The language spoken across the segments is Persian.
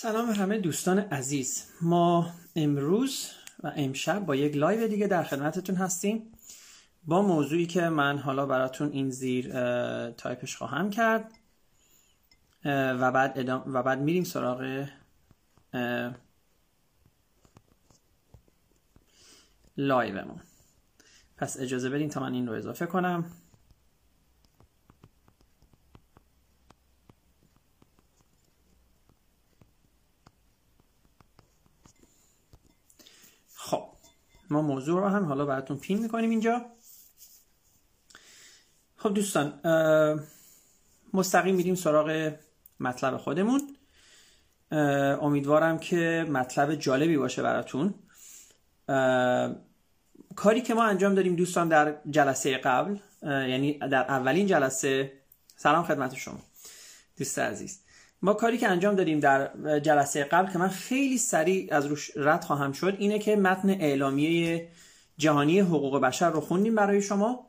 سلام همه دوستان عزیز. ما امروز و امشب با یک live دیگه در خدمتتون هستیم با موضوعی که من حالا براتون این زیر تایپش خواهم کرد و بعد, ادام و بعد میریم سراغ live مون. پس اجازه بدین تا من این رو اضافه کنم خب ما موضوع رو هم حالا براتون پین می‌کنیم اینجا. خب دوستان مستقیم میریم سراغ مطلب خودمون. امیدوارم که مطلب جالبی باشه براتون. کاری که ما انجام داریم دوستان در جلسه قبل یعنی در اولین جلسه. سلام خدمت شما. دوست عزیز. ما کاری که انجام دادیم در جلسه قبل که من خیلی سریع از روش رد خواهم شد اینه که متن اعلامیه جهانی حقوق بشر رو خوندیم برای شما.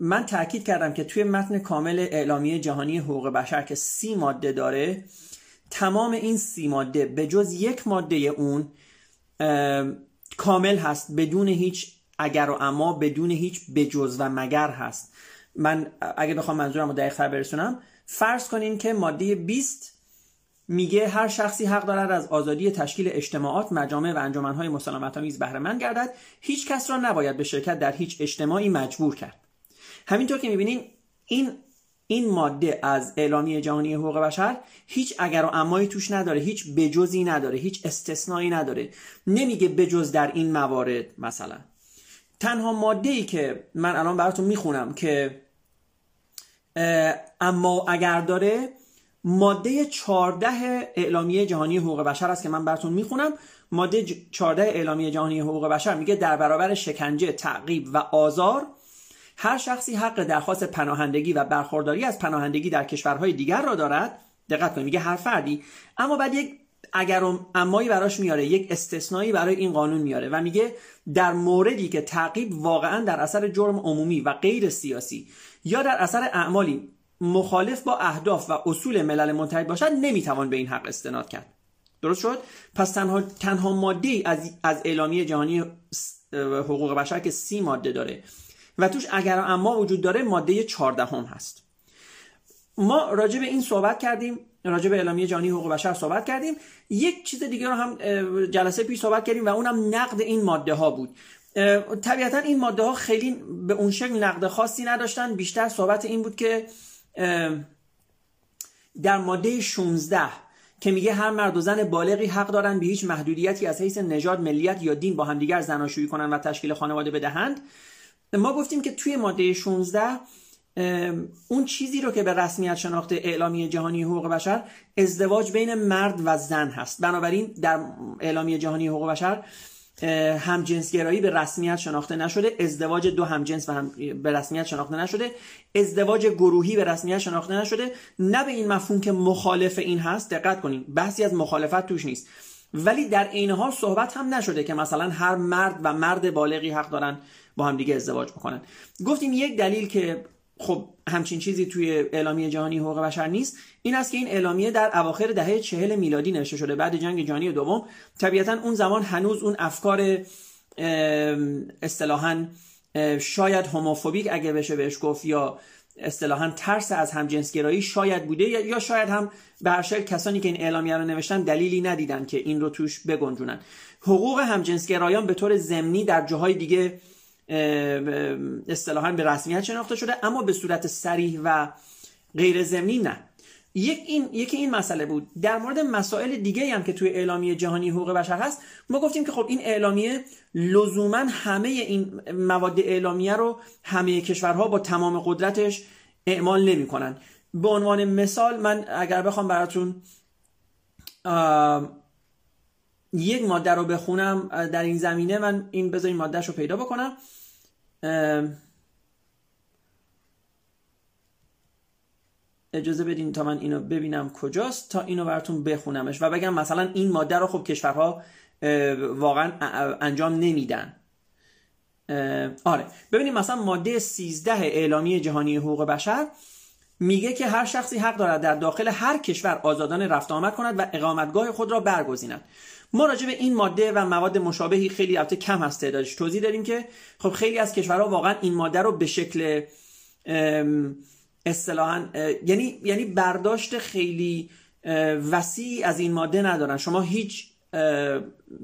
من تاکید کردم که توی متن کامل اعلامیه جهانی حقوق بشر که سی ماده داره تمام این سی ماده به جز یک ماده اون کامل هست بدون هیچ اگر و اما بدون هیچ بجز و مگر هست. من اگه بخوام منظورم رو دقیق برسونم فرض کنین که ماده 20 میگه هر شخصی حق دارد از آزادی تشکیل اجتماعات مجامع و انجمنهای مسالمت آمیز بهره مند گردد. هیچ کس را نباید به شرکت در هیچ اجتماعی مجبور کرد. همینطور که می‌بینین این این ماده از اعلامیه جهانی حقوق بشر هیچ اگر و امایی توش نداره هیچ بجزی نداره هیچ استثنایی نداره. نمیگه بجز در این موارد مثلا. تنها ماده ای که من الان براتون می‌خونم که اما اگر داره ماده 14 اعلامیه جهانی حقوق بشر است که من براتون می‌خونم. ماده 14 اعلامیه جهانی حقوق بشر میگه در برابر شکنجه تعقیب و آزار هر شخصی حق درخواست پناهندگی و برخورداری از پناهندگی در کشورهای دیگر را دارد. دقت کنید میگه هر فردی. اما بعد یک اگر امایی براش میاره یک استثنایی برای این قانون میاره و میگه در موردی که تعقیب واقعا در اثر جرم عمومی و غیر سیاسی یا در اثر اعمالی مخالف با اهداف و اصول ملل متحد باشد نمی‌توان به این حق استناد کرد. درست شد؟ پس تنها تنها ماده از از اعلامیه جهانی حقوق بشر که سی ماده داره. و توش اگر اما وجود داره ماده 14 هم هست. ما راجع به این صحبت کردیم راجع به اعلامیه جهانی حقوق بشر صحبت کردیم. یک چیز دیگه رو هم جلسه پیش صحبت کردیم و اونم نقد این ماده ها بود. طبیعتا این ماده ها خیلی به اون شکل نقد خاصی نداشتن. بیشتر صحبت این بود که در ماده 16 که میگه هر مرد و زن بالغی حق دارند به هیچ محدودیتی از حیث نژاد ملیت یا دین با همدیگر زناشویی کنند و تشکیل خانواده بدهند. ما گفتیم که توی ماده 16 اون چیزی رو که به رسمیت شناخته اعلامیه جهانی حقوق بشر ازدواج بین مرد و زن هست. بنابراین در اعلامیه جهانی حقوق بشر هم جنسگرایی به رسمیت شناخته نشده. ازدواج دو هم جنس و هم به رسمیت شناخته نشده. ازدواج گروهی به رسمیت شناخته نشده. نه به این مفهوم که مخالف این هست. دقت کنید بحثی از مخالفت توش نیست. ولی در عین صحبت هم نشده که مثلا هر مرد و مرد بالغی حق دارن با هم دیگه ازدواج بکنن. گفتیم یک دلیل که خب همچین چیزی توی اعلامیه جهانی حقوق بشر نیست. این است که این اعلامیه در اواخر دهه چهل میلادی نوشته شده. بعد جنگ جهانی دوم طبیعتا اون زمان هنوز اون افکار اصطلاحا شاید هوموفوبیک اگه بشه بهش گفت یا اصطلاحا ترس از همجنسگرایی شاید بوده یا شاید هم به هر کسانی که این اعلامیه رو نوشتن دلیلی ندیدن که این رو توش بگنجونن. حقوق همجنسگرایان به طور ضمنی در جاهای دیگه اصطلاحا به رسمیت شناخته شده اما به صورت سریح و غیر زمینی نه. یک این یکی این مسئله بود. در مورد مسائل دیگه هم که توی اعلامیه جهانی حقوق بشر هست ما گفتیم که خب این اعلامیه لزوما همه این مواد اعلامیه رو همه کشورها با تمام قدرتش اعمال نمی‌کنن. به عنوان مثال من اگر بخوام براتون یک ماده رو بخونم در این زمینه من این بذارین مادهش رو پیدا بکنم. اجازه بدین تا من اینو ببینم کجاست تا اینو براتون بخونمش. و بگم مثلا این ماده رو خب کشورها واقعا انجام نمیدن. آره. ببینیم مثلا ماده 13 اعلامیه جهانی حقوق بشر میگه که هر شخصی حق دارد در داخل هر کشور آزادانه رفت آمد کند و اقامتگاه خود را برگزیند. ما راجع به این ماده و مواد مشابهی خیلی البته کم هست تعدادش. توضیح داریم که خب خیلی از کشورها واقعا این ماده رو به شکل اصطلاحا یعنی یعنی برداشت خیلی وسیع از این ماده ندارن. شما هیچ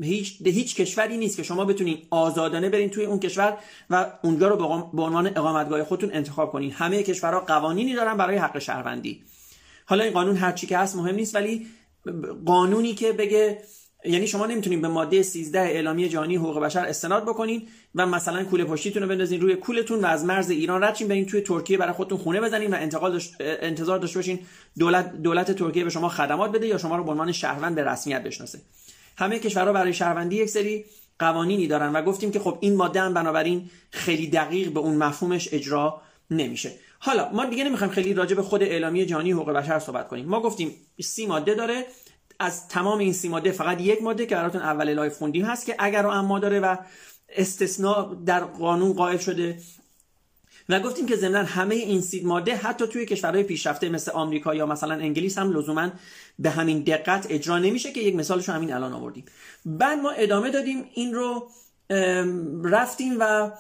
هیچ هیچ کشوری نیست که شما بتونین آزادانه برین توی اون کشور و اونجا رو به عنوان اقامتگاه خودتون انتخاب کنین. همه کشورها قوانینی دارن برای حق شهروندی. حالا این قانون هر چی که هست مهم نیست ولی قانونی که بگه یعنی شما نمی‌تونید به ماده 13 اعلامیه جهانی حقوق بشر استناد بکنین و مثلا کوله پشتیتون رو بندازین روی کولتون و از مرز ایران رد برین توی ترکیه برای خودتون خونه بزنین و انتقال داشت... انتظار داشته باشین دولت دولت ترکیه به شما خدمات بده یا شما رو به عنوان شهروند به رسمیت بشناسه. همه کشورها برای شهروندی یک سری قوانینی دارن و گفتیم که خب این ماده هم بنابراین خیلی دقیق به اون مفهومش اجرا نمیشه. حالا ما دیگه نمی‌خوایم خیلی راجع به خود اعلامیه جهانی حقوق بشر صحبت کنیم. ما گفتیم سی ماده داره. از تمام این سی ماده فقط یک ماده که براتون اول live خوندیم هست که اگر و اما داره و استثناء در قانون قائل شده. و گفتیم که ضمن همه این سی ماده حتی توی کشورهای پیشرفته مثل آمریکا یا مثلا انگلیس هم لزوما به همین دقت اجرا نمیشه که یک مثالش همین الان آوردیم. بعد ما ادامه دادیم این رو رفتیم و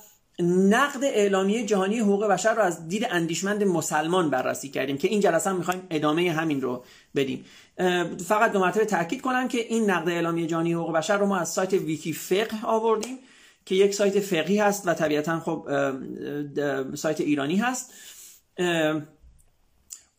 نقد اعلامیه جهانی حقوق بشر رو از دید اندیشمند مسلمان بررسی کردیم که این جلسه هم می‌خوایم ادامه همین رو بدیم. فقط دو مرتبه تاکید کنم که این نقد اعلامیه جهانی حقوق بشر رو ما از سایت ویکی فقه آوردیم که یک سایت فقهی هست و طبیعتا خب سایت ایرانی هست.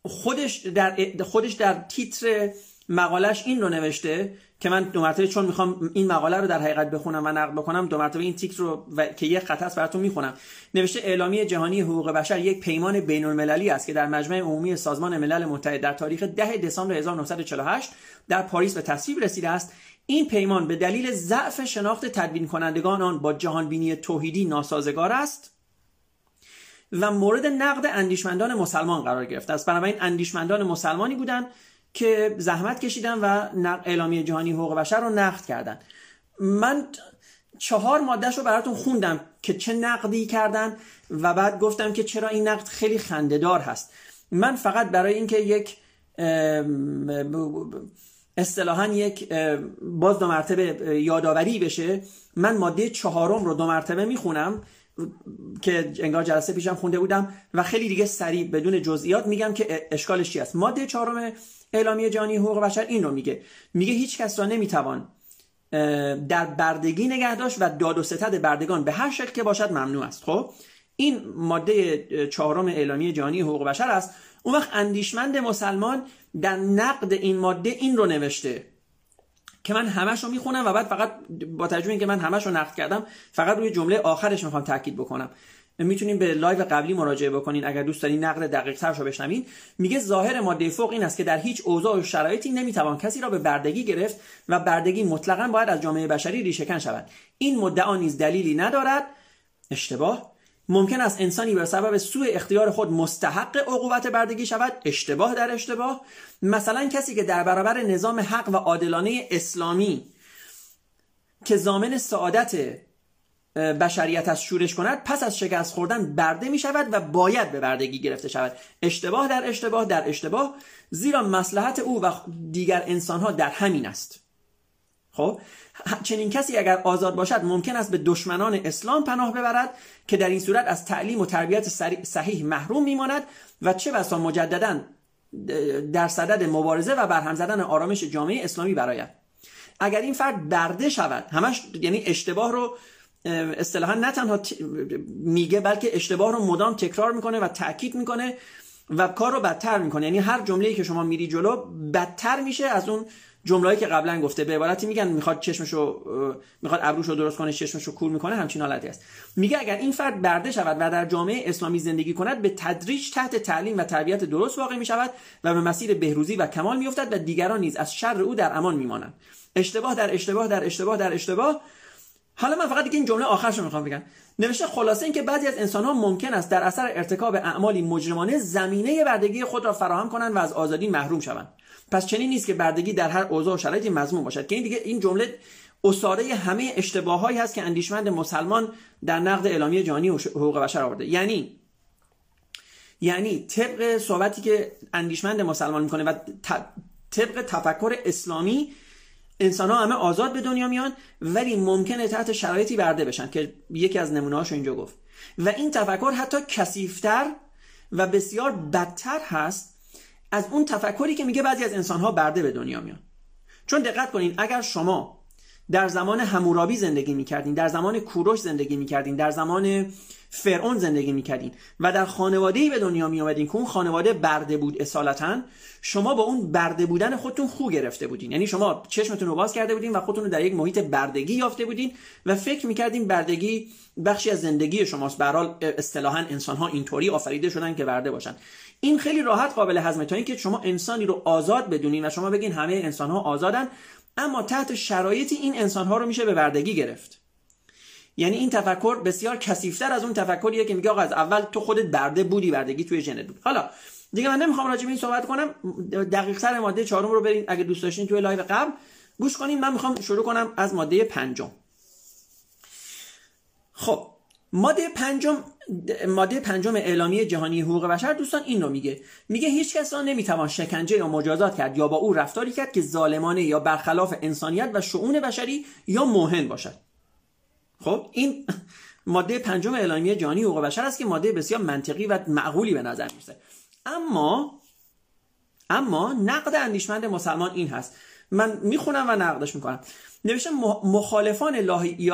خودش در خودش در تیتر مقالش این رو نوشته که من دو مرتبه چون می‌خوام این مقاله رو در حقیقت بخونم و نقد بکنم دو مرتبه این تیتر رو و... که یک خط است براتون می‌خونم. نوشته اعلامیه جهانی حقوق بشر یک پیمان بین المللی است که در مجمع عمومی سازمان ملل متحد در تاریخ 10 دسامبر 1948 در پاریس به تصویب رسیده است. این پیمان به دلیل ضعف شناخت تدوین کنندگان آن با جهانبینی توحیدی ناسازگار است و مورد نقد اندیشمندان مسلمان قرار گرفته است. بنابراین اندیشمندان مسلمانی بودند که زحمت کشیدن و اعلامیه جهانی حقوق بشر رو نقد کردن. من چهار مادهش رو براتون خوندم که چه نقدی کردن و بعد گفتم که چرا این نقد خیلی خندهدار هست. من فقط برای اینکه یک اصطلاحا یک باز دو مرتبه یادآوری بشه من ماده چهارم رو دو مرتبه می‌خونم که انگار جلسه پیشم خونده بودم و خیلی دیگه سریع بدون جزئیات میگم که اشکالش چی است. ماده چهارم اعلامیه جهانی حقوق بشر این رو میگه. میگه هیچ کس را نمی‌توان در بردگی نگه داشت و داد و ستد بردگان به هر شکل که باشد ممنوع است. خب این ماده چهارم اعلامیه جهانی حقوق بشر است. اون وقت اندیشمند مسلمان در نقد این ماده این رو نوشته که من همش رو می‌خونم و بعد فقط با توجه اینکه من همش رو نقد کردم فقط روی جمله آخرش می‌خوام تاکید بکنم. می‌تونین به live قبلی مراجعه بکنین. اگر دوست دارین نقد دقیق تر رو بشنوین. میگه ظاهر ماده فوق این است که در هیچ اوضاع و شرایطی نمی‌توان کسی را به بردگی گرفت و بردگی مطلقا باید از جامعه بشری ریشهکن شود. این مدعا نیز دلیلی ندارد. اشتباه. ممکن است انسانی به سبب سوء اختیار خود مستحق عقوبت بردگی شود. اشتباه در اشتباه. مثلا کسی که در برابر نظام حق و عادلانه اسلامی که زامن سعادت بشریت از شورش کند پس از شکست خوردن برده می شود و باید به بردگی گرفته شود. اشتباه در اشتباه در اشتباه زیرا مسلحت او و دیگر انسان ها در همین است. خب چنین کسی اگر آزاد باشد ممکن است به دشمنان اسلام پناه ببرد که در این صورت از تعلیم و تربیت صحیح محروم میماند و چه بسا مجددا در صدد مبارزه و برهم زدن آرامش جامعه اسلامی براید اگر این فرد برده شود همش یعنی اشتباه رو اصطلاحا نه تنها میگه بلکه اشتباه رو مدام تکرار می‌کنه و تاکید می‌کنه و کار رو بدتر می‌کنه. یعنی هر جمله‌ای که شما میری جلو بدتر میشه از اون جمله‌ای که قبلا گفته. به عبارتی میگن می‌خواد چشمشو می‌خواد ابروشو درست کنه چشمشو کور می‌کنه همچین حالتی است میگه اگر این فرد برده شود و در جامعه اسلامی زندگی کند به تدریج تحت تعلیم و تربیت درست واقع می‌شود و به مسیر بهروزی و کمال میافتد و دیگران نیز از شر او در امان میمانند. اشتباه در اشتباه در اشتباه در اشتباه حالا من فقط دیگه این جمله آخرش رو می‌خوام بگم. نوشته خلاصه اینکه بعضی از انسان ها ممکن است در اثر ارتکاب اعمالی مجرمانه زمینه بردگی خود را فراهم کنند و از آزادی محروم شوند. پس چنین نیست که بردگی در هر اوضاع و شرایطی مضمون باشد. که این دیگه این جمله اساره همه اشتباهایی هست که اندیشمند مسلمان در نقد اعلامیه جهانی حقوق بشر آورده. یعنی یعنی طبق صحبتی که اندیشمند مسلمان می‌کنه و طبق تفکر اسلامی انسان ها همه آزاد به دنیا میان ولی ممکنه تحت شرایطی برده بشن که یکی از نمونه اینجا گفت. و این تفکر حتی کثیفتر و بسیار بدتر هست از اون تفکری که میگه بعضی از انسان ها برده به دنیا میان. چون دقت کنین اگر شما در زمان همورابی زندگی می‌کردین در زمان کوروش زندگی می‌کردین در زمان فرعون زندگی می‌کردین و در خانواده به دنیا می آمدین که اون خانواده برده بود اصالتا شما با اون برده بودن خودتون خو گرفته بودین. یعنی شما چشمتون رو باز کرده بودین و خودتون رو در یک محیط بردگی یافته بودین و فکر می‌کردین بردگی بخشی از زندگی شماست. به حال اصطلاحا انسان ها اینطوری آفریده شدن که برده باشن. این خیلی راحت قابل هضمه تا اینکه شما انسانی رو آزاد بدونین و شما بگین همه انسان ها آزادن اما تحت شرایطی این انسان ها رو میشه به بردگی گرفت. یعنی این تفکر بسیار کثیفتر از اون تفکریه که میگه آقا از اول تو خودت برده بودی بردگی توی ژنت بود. حالا دیگه من نمی‌خوام راجع به این صحبت کنم. دقیق سر ماده چهارم رو برین. اگه دوست داشتین توی live قبل گوش کنین. من می‌خوام شروع کنم از ماده پنجم. خب ماده پنجم ماده پنجم اعلامیه جهانی حقوق بشر. دوستان این رو میگه. میگه هیچ کس را نمی‌توان شکنجه یا مجازات کرد یا با او رفتاری کرد که ظالمانه یا برخلاف انسانیت و شئون بشری یا موهن باشد. خب این ماده پنجم اعلامیه جهانی حقوق بشر است که ماده بسیار منطقی و معقولی به نظر می‌رسه. اما اما نقد اندیشمند مسلمان این هست. من می‌خونم و نقدش می‌کنم. نوشته مخالفان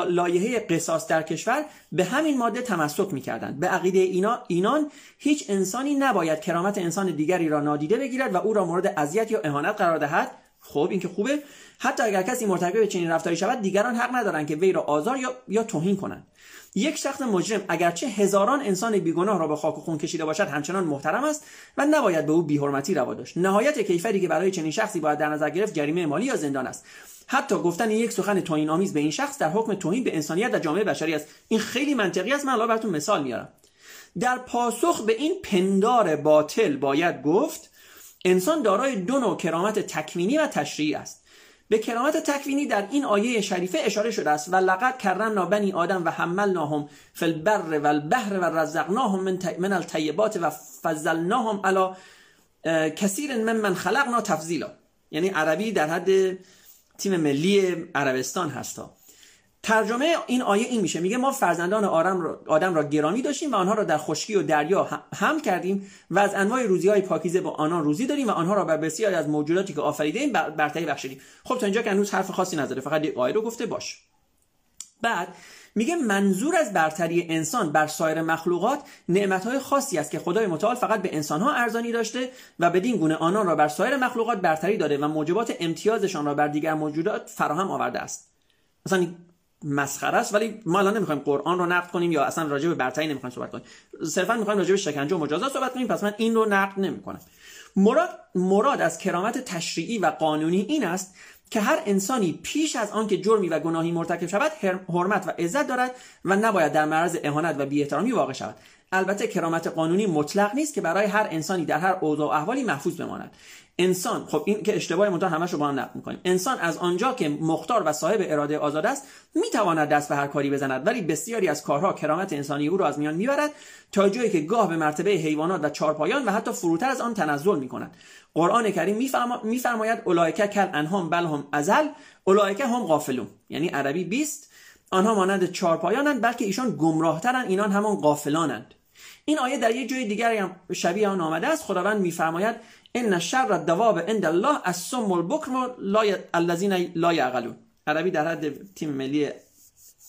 لایحه قصاص در کشور به همین ماده تمسک می‌کردند. به عقیده اینا اینان هیچ انسانی نباید کرامت انسان دیگری را نادیده بگیرد و او را مورد اذیت یا اهانت قرار دهد. خب این که خوبه. حتی اگر کسی مرتکب چنین رفتاری شود دیگران حق ندارند که وی را آزار یا یا توهین کنند. یک شخص مجرم اگرچه هزاران انسان بیگناه را به خاک و خون کشیده باشد همچنان محترم است و نباید به او بیحرمتی روا داشت. نهایت کیفری که برای چنین شخصی باید در نظر گرفت جریمه مالی یا زندان است. حتی گفتن یک سخن توهین آمیز به این شخص در حکم توهین به انسانیت و جامعه بشری است. این خیلی منطقی است. من الان براتون مثال میارم. در پاسخ به این پندار باطل باید گفت انسان دارای دو نوع کرامت تکوینی و تشریعی است. به کرامت تکوینی در این آیه شریفه اشاره شده است. و لقد کرمنا بنی آدم و حملناهم فی البر و البحر و رزقناهم من, من الطیبات و فضلناهم علی کثیر من من خلقنا تفضیلا. یعنی عربی در حد تیم ملی عربستان هستا ترجمه این آیه این میشه. میگه ما فرزندان آدم را, آدم را گرامی داشتیم و آنها را در خشکی و دریا هم کردیم و از انواع روزی های پاکیزه با آنها روزی داریم و آنها را بر بسیاری از موجوداتی که آفریده برتری بخشیدیم. خب تا اینجا که هنوز حرف خاصی نداره فقط یک آیه رو گفته باش. بعد میگه منظور از برتری انسان بر سایر مخلوقات نعمتهای خاصی است که خدای متعال فقط به انسانها ارزانی داشته و بدین گونه آنان را بر سایر مخلوقات برتری داده و موجبات امتیازشان را بر دیگر موجودات فراهم آورده است. مثلا مسخره است ولی ما الان نمی‌خوایم قرآن رو نقد کنیم یا اصلا راجع به برتری نمی‌خوایم صحبت کنیم. صرفا می‌خوایم راجع به شکنجه و مجازات صحبت کنیم پس من این رو نقد نمی‌کنم. مراد مراد از کرامت تشریعی و قانونی این است که هر انسانی پیش از آنکه جرمی و گناهی مرتکب شود حرمت و عزت دارد و نباید در معرض اهانت و بی‌احترامی واقع شود. البته کرامت قانونی مطلق نیست که برای هر انسانی در هر اوضاع و احوالی محفوظ بماند. انسان خب این که اشتباه همش همش با هم نقد می‌کنیم. انسان از آنجا که مختار و صاحب اراده آزاد است می‌تواند دست به هر کاری بزند ولی بسیاری از کارها کرامت انسانی او را از میان می‌برد تا جایی که گاه به مرتبه حیوانات و چارپایان و حتی فروتر از آن تنزل می‌کند. قرآن کریم میفرماید اولایکه کل انهام بل هم ازل اولایکه هم غافلون. یعنی عربی 20 آنها مانند چارپایانند بلکه ایشان گمراهترند اینان همان غافلانند. این آیه در یک جای دیگر هم شبیه آن آمده است. خداوند میفرماید ان شر الدواب عند الله الصم البکم لا الذين لا يعقلون عربی در حد تیم ملی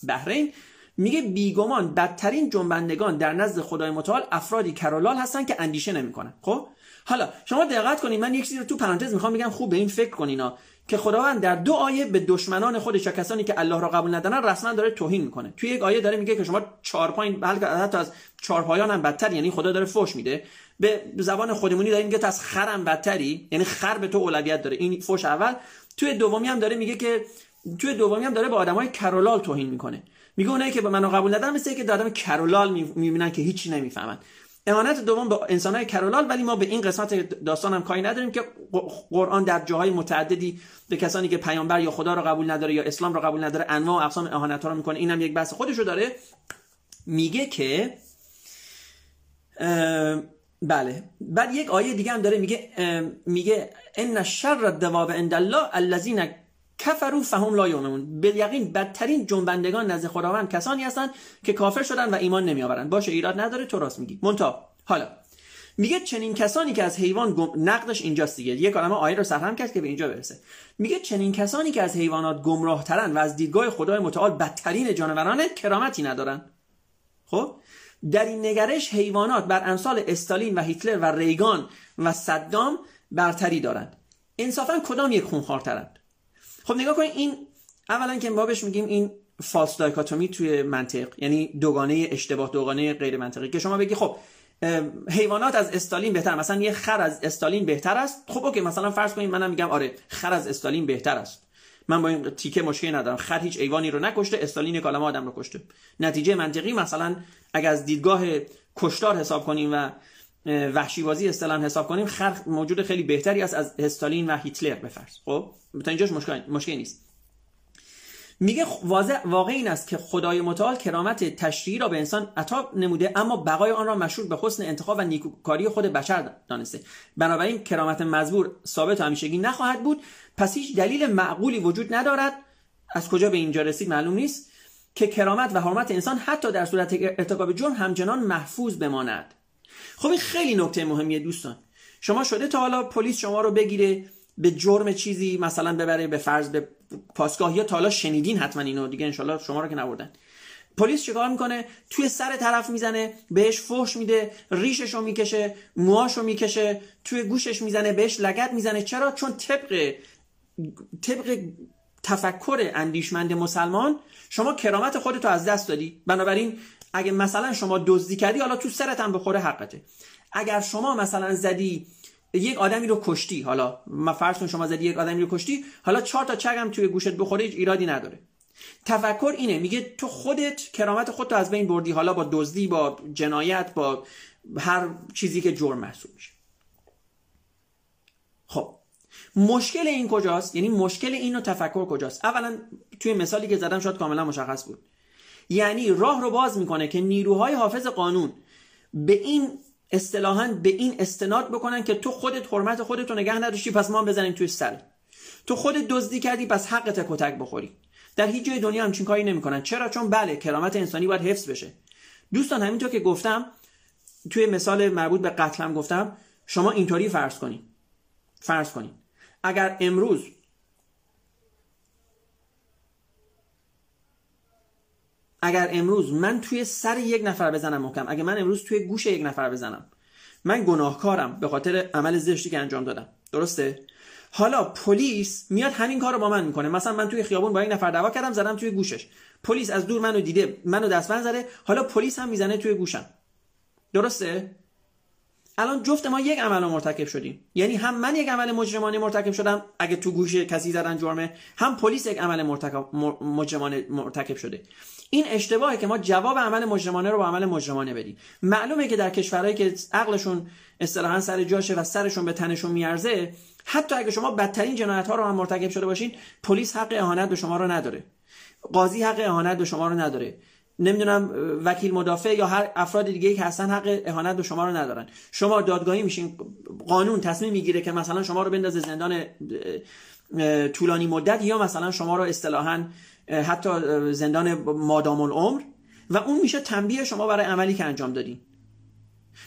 بحرین میگه بیگمان بدترین جنبندگان در نزد خدای متعال افرادی کرولال هستن که اندیشه نمی‌کنن. خب؟ حالا شما دقت کنید من یک چیزی رو تو پرانتز می‌خوام بگم خوب به این فکر کنین که خداوند در دو آیه به دشمنان خودش کسانی که الله را قبول ندارن رسما داره توهین می‌کنه. توی یک آیه داره میگه که شما چهار پایین بلکه حتی از چهار پایان هم بدتر یعنی خدا داره فوش میده. به زبان خودمونی داره میگه از خرم بدتری یعنی خر به تو اولویت داره. این فوش اول. توی دومی هم داره میگه که توی دومی هم داره به آدمای کرولال توهین می‌کنه. میگه اونایی که به منو قبول ندارن مثل که آدم کرولال می‌بینن که هیچی نمی‌فهمن. امانت دوم به انسانهای کرولال ولی ما به این قسمت داستان هم کاری نداریم که قرآن در جاهای متعددی به کسانی که پیامبر یا خدا رو قبول نداره یا اسلام رو قبول نداره انواع و اقسام اهانت ها رو می‌کنه. اینم یک بحث خودش رو داره. میگه که بله. بعد یک آیه دیگه هم داره میگه میگه ان شر الدواب عند الله الذين کفروا فهم لا یؤمنون به یقین بدترین جنبندگان نزد خداوند کسانی هستند که کافر شدن و ایمان نمیآورند. باشه ایراد نداره تو راست میگی. مونتا حالا میگه چنین کسانی که از حیوان گم... نقدش اینجاست دیگه. یک عالمه آیه رو سرهم کرد که به اینجا برسه. میگه چنین کسانی که از حیوانات گمراه ترن و از دیدگاه خدای متعال بدترین جانوران کرامتی ندارن خب؟ در این نگرش حیوانات بر امثال استالین و هیتلر و ریگان و صدام برتری دارند. انصافا کدام یک خونخوارترند؟ خب نگاه کنید این اولا که ما بهش میگیم این فالس دایکاتومی توی منطق یعنی دوگانه اشتباه دوگانه غیر منطقی. که شما بگی خب حیوانات از استالین بهتر مثلا یه خر از استالین بهتر است. خب اوکی مثلا فرض کنید منم میگم آره خر از استالین بهتر است. من با این تیکه مشکلی ندارم. خر هیچ ایوانی رو نکشته استالین یک آدم رو کشته. نتیجه منطقی مثلا اگر از دیدگاه کشتار حساب کنیم و وحشی بازی اصطلاحا حساب کنیم خر موجود خیلی بهتری است از استالین و هیتلر بفرض خب؟ تا اینجاش مشکل مشکلی نیست. میگه واضح واقع این است که خدای متعال کرامت تشریعی را به انسان عطا نموده اما بقای آن را مشروط به حسن انتخاب و نیکوکاری خود بشر دانسته. بنابراین کرامت مزبور ثابت و همیشگی نخواهد بود. پس هیچ دلیل معقولی وجود ندارد. از کجا به اینجا رسید معلوم نیست. که کرامت و حرمت انسان حتی در صورت ارتکاب جرم همچنان محفوظ بماند. خب این خیلی نکته مهمیه دوستان. شما شده تا حالا پلیس شما رو بگیره به جرم چیزی مثلا ببره به فرض به پاسگاه یا تا حالا شنیدین حتما اینو دیگه انشالله شما رو که نبردن. پلیس چیکار می‌کنه؟ توی سر طرف می‌زنه بهش فحش میده ریشش رو می‌کشه موهاش رو می‌کشه توی گوشش می‌زنه بهش لگت می‌زنه. چرا؟ چون طبق طبق تفکر اندیشمند مسلمان شما کرامت خودتو از دست دادی. بنابراین اگه مثلا شما دزدی کردی حالا تو سرت هم بخوره حقته. اگر شما مثلا زدی یک آدمی رو کشتی حالا ما فرض شما زدی یک آدمی رو کشتی حالا چهار تا چگم توی گوشت بخوره هیچ ایرادی نداره. تفکر اینه میگه تو خودت کرامت خودتو از بین بردی حالا با دزدی با جنایت با هر چیزی که جرم محسوب میشه. خب مشکل این کجاست؟ یعنی مشکل اینو تفکر کجاست؟ اولا توی مثالی که زدم شاید کاملا مشخص بود. یعنی راه رو باز می‌کنه که نیروهای حافظ قانون به این اصطلاحا به این استناد بکنن که تو خودت حرمت خودت رو نگه نداشتی پس ما هم بزنیم توی سر. تو خودت دزدی کردی پس حقت کتک بخوری. در هیچ جای دنیا همچین کاری نمی‌کنن. چرا؟ چون بله کرامت انسانی باید حفظ بشه. دوستان همینطور که گفتم توی مثال مربوط به قتلم گفتم شما اینطوری فرض کنید فرض کنید اگر امروز اگر امروز من توی سر یک نفر بزنم محکم اگر من امروز توی گوش یک نفر بزنم من گناهکارم به خاطر عمل زشتی که انجام دادم. درسته؟ حالا پلیس میاد همین کار رو با من می‌کنه. مثلا من توی خیابون با یک نفر دعوا کردم زدم توی گوشش. پلیس از دور منو دیده منو دستبند زده. حالا پلیس هم می‌زنه توی گوشم. درسته؟ الان جفت ما یک عمل مرتکب شدیم. یعنی هم من یک عمل مجرمانه مرتکب شدم اگه تو گوش کسی زدن جرمه هم پلیس یک عمل مرتکب مجرمانه مرتکب شده. این اشتباهه که ما جواب عمل مجرمانه رو با عمل مجرمانه بدیم. معلومه که در کشورهایی که عقلشون اصطلاحا سر جاشه و سرشون به تنشون میارزه حتی اگه شما بدترین جنایت ها رو هم مرتکب شده باشین پلیس حق اهانت به شما رو نداره. قاضی حق اهانت به شما رو نداره. نمی‌دونم وکیل مدافع یا هر افراد دیگه که هستن حق اهانت به شما رو ندارن. شما دادگاهی میشین قانون تصمیم می‌گیره که مثلا شما رو بندازه زندان طولانی مدت یا مثلا شما رو اصطلاحا حتی زندان مادام العمر. و اون میشه تنبیه شما برای عملی که انجام دادین.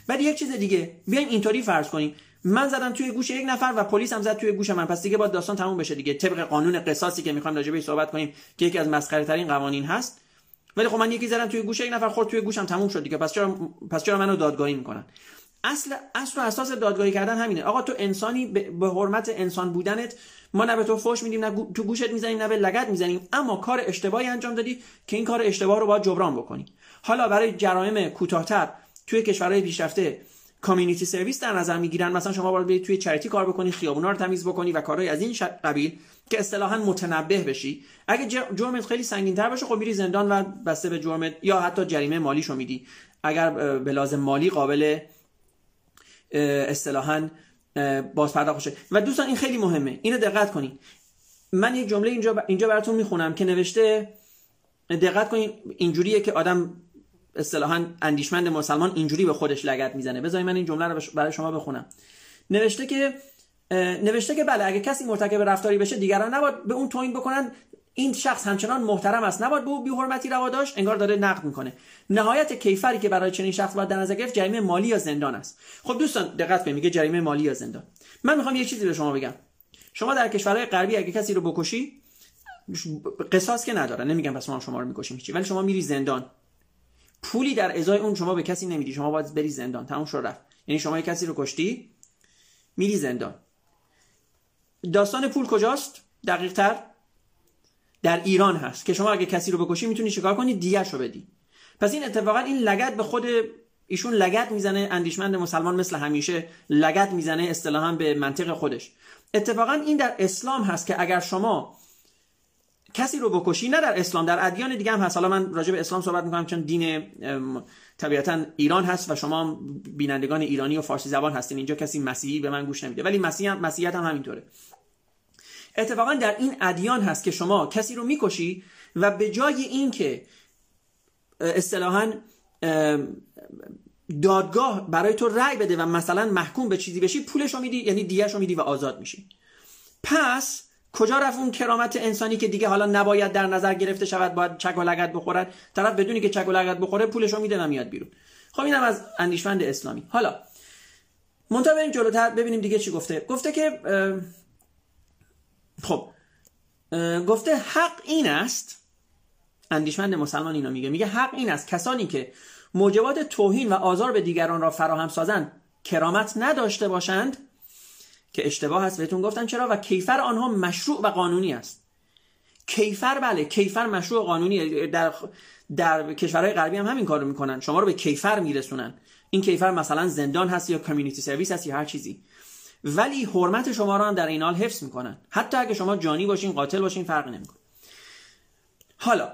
بعد یک چیز دیگه بیایم اینطوری فرض کنیم من زدم توی گوش یک نفر و پلیس هم زد توی گوش من. پس دیگه باید داستان تموم بشه دیگه. طبق قانون قصاصی که می‌خوایم راجع صحبت کنیم که یکی از مسخره ترین قوانین هست. ولی خب من یکی زدم توی گوش یک نفر خورد توی گوشم تموم شد دیگه. پس چرا پس چرا منو دادگاهی می‌کنن؟ اصل اصل و اساس دادگاهی کردن همینه. آقا تو انسانی به حرمت انسان بودنت ما نه به تو فوش میدیم نه تو گوشت می‌زنیم نه به لگت می‌زنیم. اما کار اشتباهی انجام دادی که این کار اشتباه رو باید جبران بکنی. حالا برای جرایم کوتاهتر توی کشورهای پیشرفته کامیونیتی سرویس در نظر می‌گیرن. مثلا شما باید توی چریتی کار بکنی خیابونا رو تمیز بکنی و کارهای از این قبیل که اصطلاحا متنبه بشی. اگه جرمت خیلی سنگین تر باشه خب میری زندان و بسته به جرمت یا حتی جریمه مالیشو میدی. اگر به لازم مالی قابل اصطلاحا باز پرداخت و دوستان این خیلی مهمه. اینو دقت کنید من یک جمله اینجا اینجا براتون می‌خونم که نوشته دقت کنید اینجوریه که آدم اصطلاحا اندیشمند مسلمان اینجوری به خودش لگت می‌زنه. بذارید من این جمله رو برای شما بخونم. نوشته که نوشته که بله اگه کسی مرتکب رفتاری بشه دیگران نباید به اون توین بکنن. این شخص همچنان محترم است. نباید به او بی حرمتی روا داشت. انگار داره نقد می‌کنه. نهایت کیفری که برای چنین شخص باید در نظر گرفت جریمه مالی یا زندان است. خب دوستان دقت کنید میگه جریمه مالی یا زندان. من می‌خوام یه چیزی به شما بگم. شما در کشورهای غربی اگه کسی رو بکشی قصاص که نداره نمیگم پس ما شما رو می‌کشیم چی ولی شما میری زندان. پولی در ازای اون شما به کسی نمیدی. شما باید بری زندان. تموم شد رفت. یعنی شما کسی رو کشتی میری زندان. داستان پول کجاست؟ دقیق تر در ایران هست که شما اگه کسی رو بکشی می‌تونی چیکار کنی؟ دیگه رو بدی. پس این اتفاقا این لگت به خود ایشون لگت می‌زنه. اندیشمند مسلمان مثل همیشه لگت می‌زنه اصطلاحا به منطق خودش. اتفاقا این در اسلام هست که اگر شما کسی رو بکشی نه در اسلام در ادیان دیگه هم هست. حالا من راجع به اسلام صحبت می‌کنم چون دین طبیعتا ایران هست و شما بینندگان ایرانی و فارسی زبان هستین. اینجا کسی مسیحی به من گوش نمیده. ولی مسیح هم مسیحیت هم همینطوره. اتفاقا در این ادیان هست که شما کسی رو می‌کشی و به جای اینکه اصطلاحا دادگاه برای تو رأی بده و مثلا محکوم به چیزی بشی پولش رو میدی یعنی دیگه رو میدی و آزاد میشی. پس کجا رفت اون کرامت انسانی که دیگه حالا نباید در نظر گرفته شود باید چک و لگت بخورد؟ طرف بدونی که چک و لگت بخوره پولش رو میده و میاد بیرون. خب اینم از اندیشمند اسلامی. حالا منتها بریم جلوتر ببینیم دیگه چی گفته. گفته که خب گفته حق این است اندیشمند مسلمان اینو میگه میگه حق این است کسانی که موجبات توهین و آزار به دیگران را فراهم سازند کرامت نداشته باشند که اشتباه هست بهتون گفتم. چرا؟ و کیفر آنها مشروع و قانونی است. کیفر بله کیفر مشروع و قانونی. در در کشورهای غربی هم همین کارو می‌کنن. شما رو به کیفر میرسونن. این کیفر مثلا زندان هست یا کامیونیتی سرویس هست یا هر چیزی. ولی حرمت شما رو هم در این حال حفظ می‌کنن. حتی اگه شما جانی باشین قاتل باشین فرق نمی‌کنه. حالا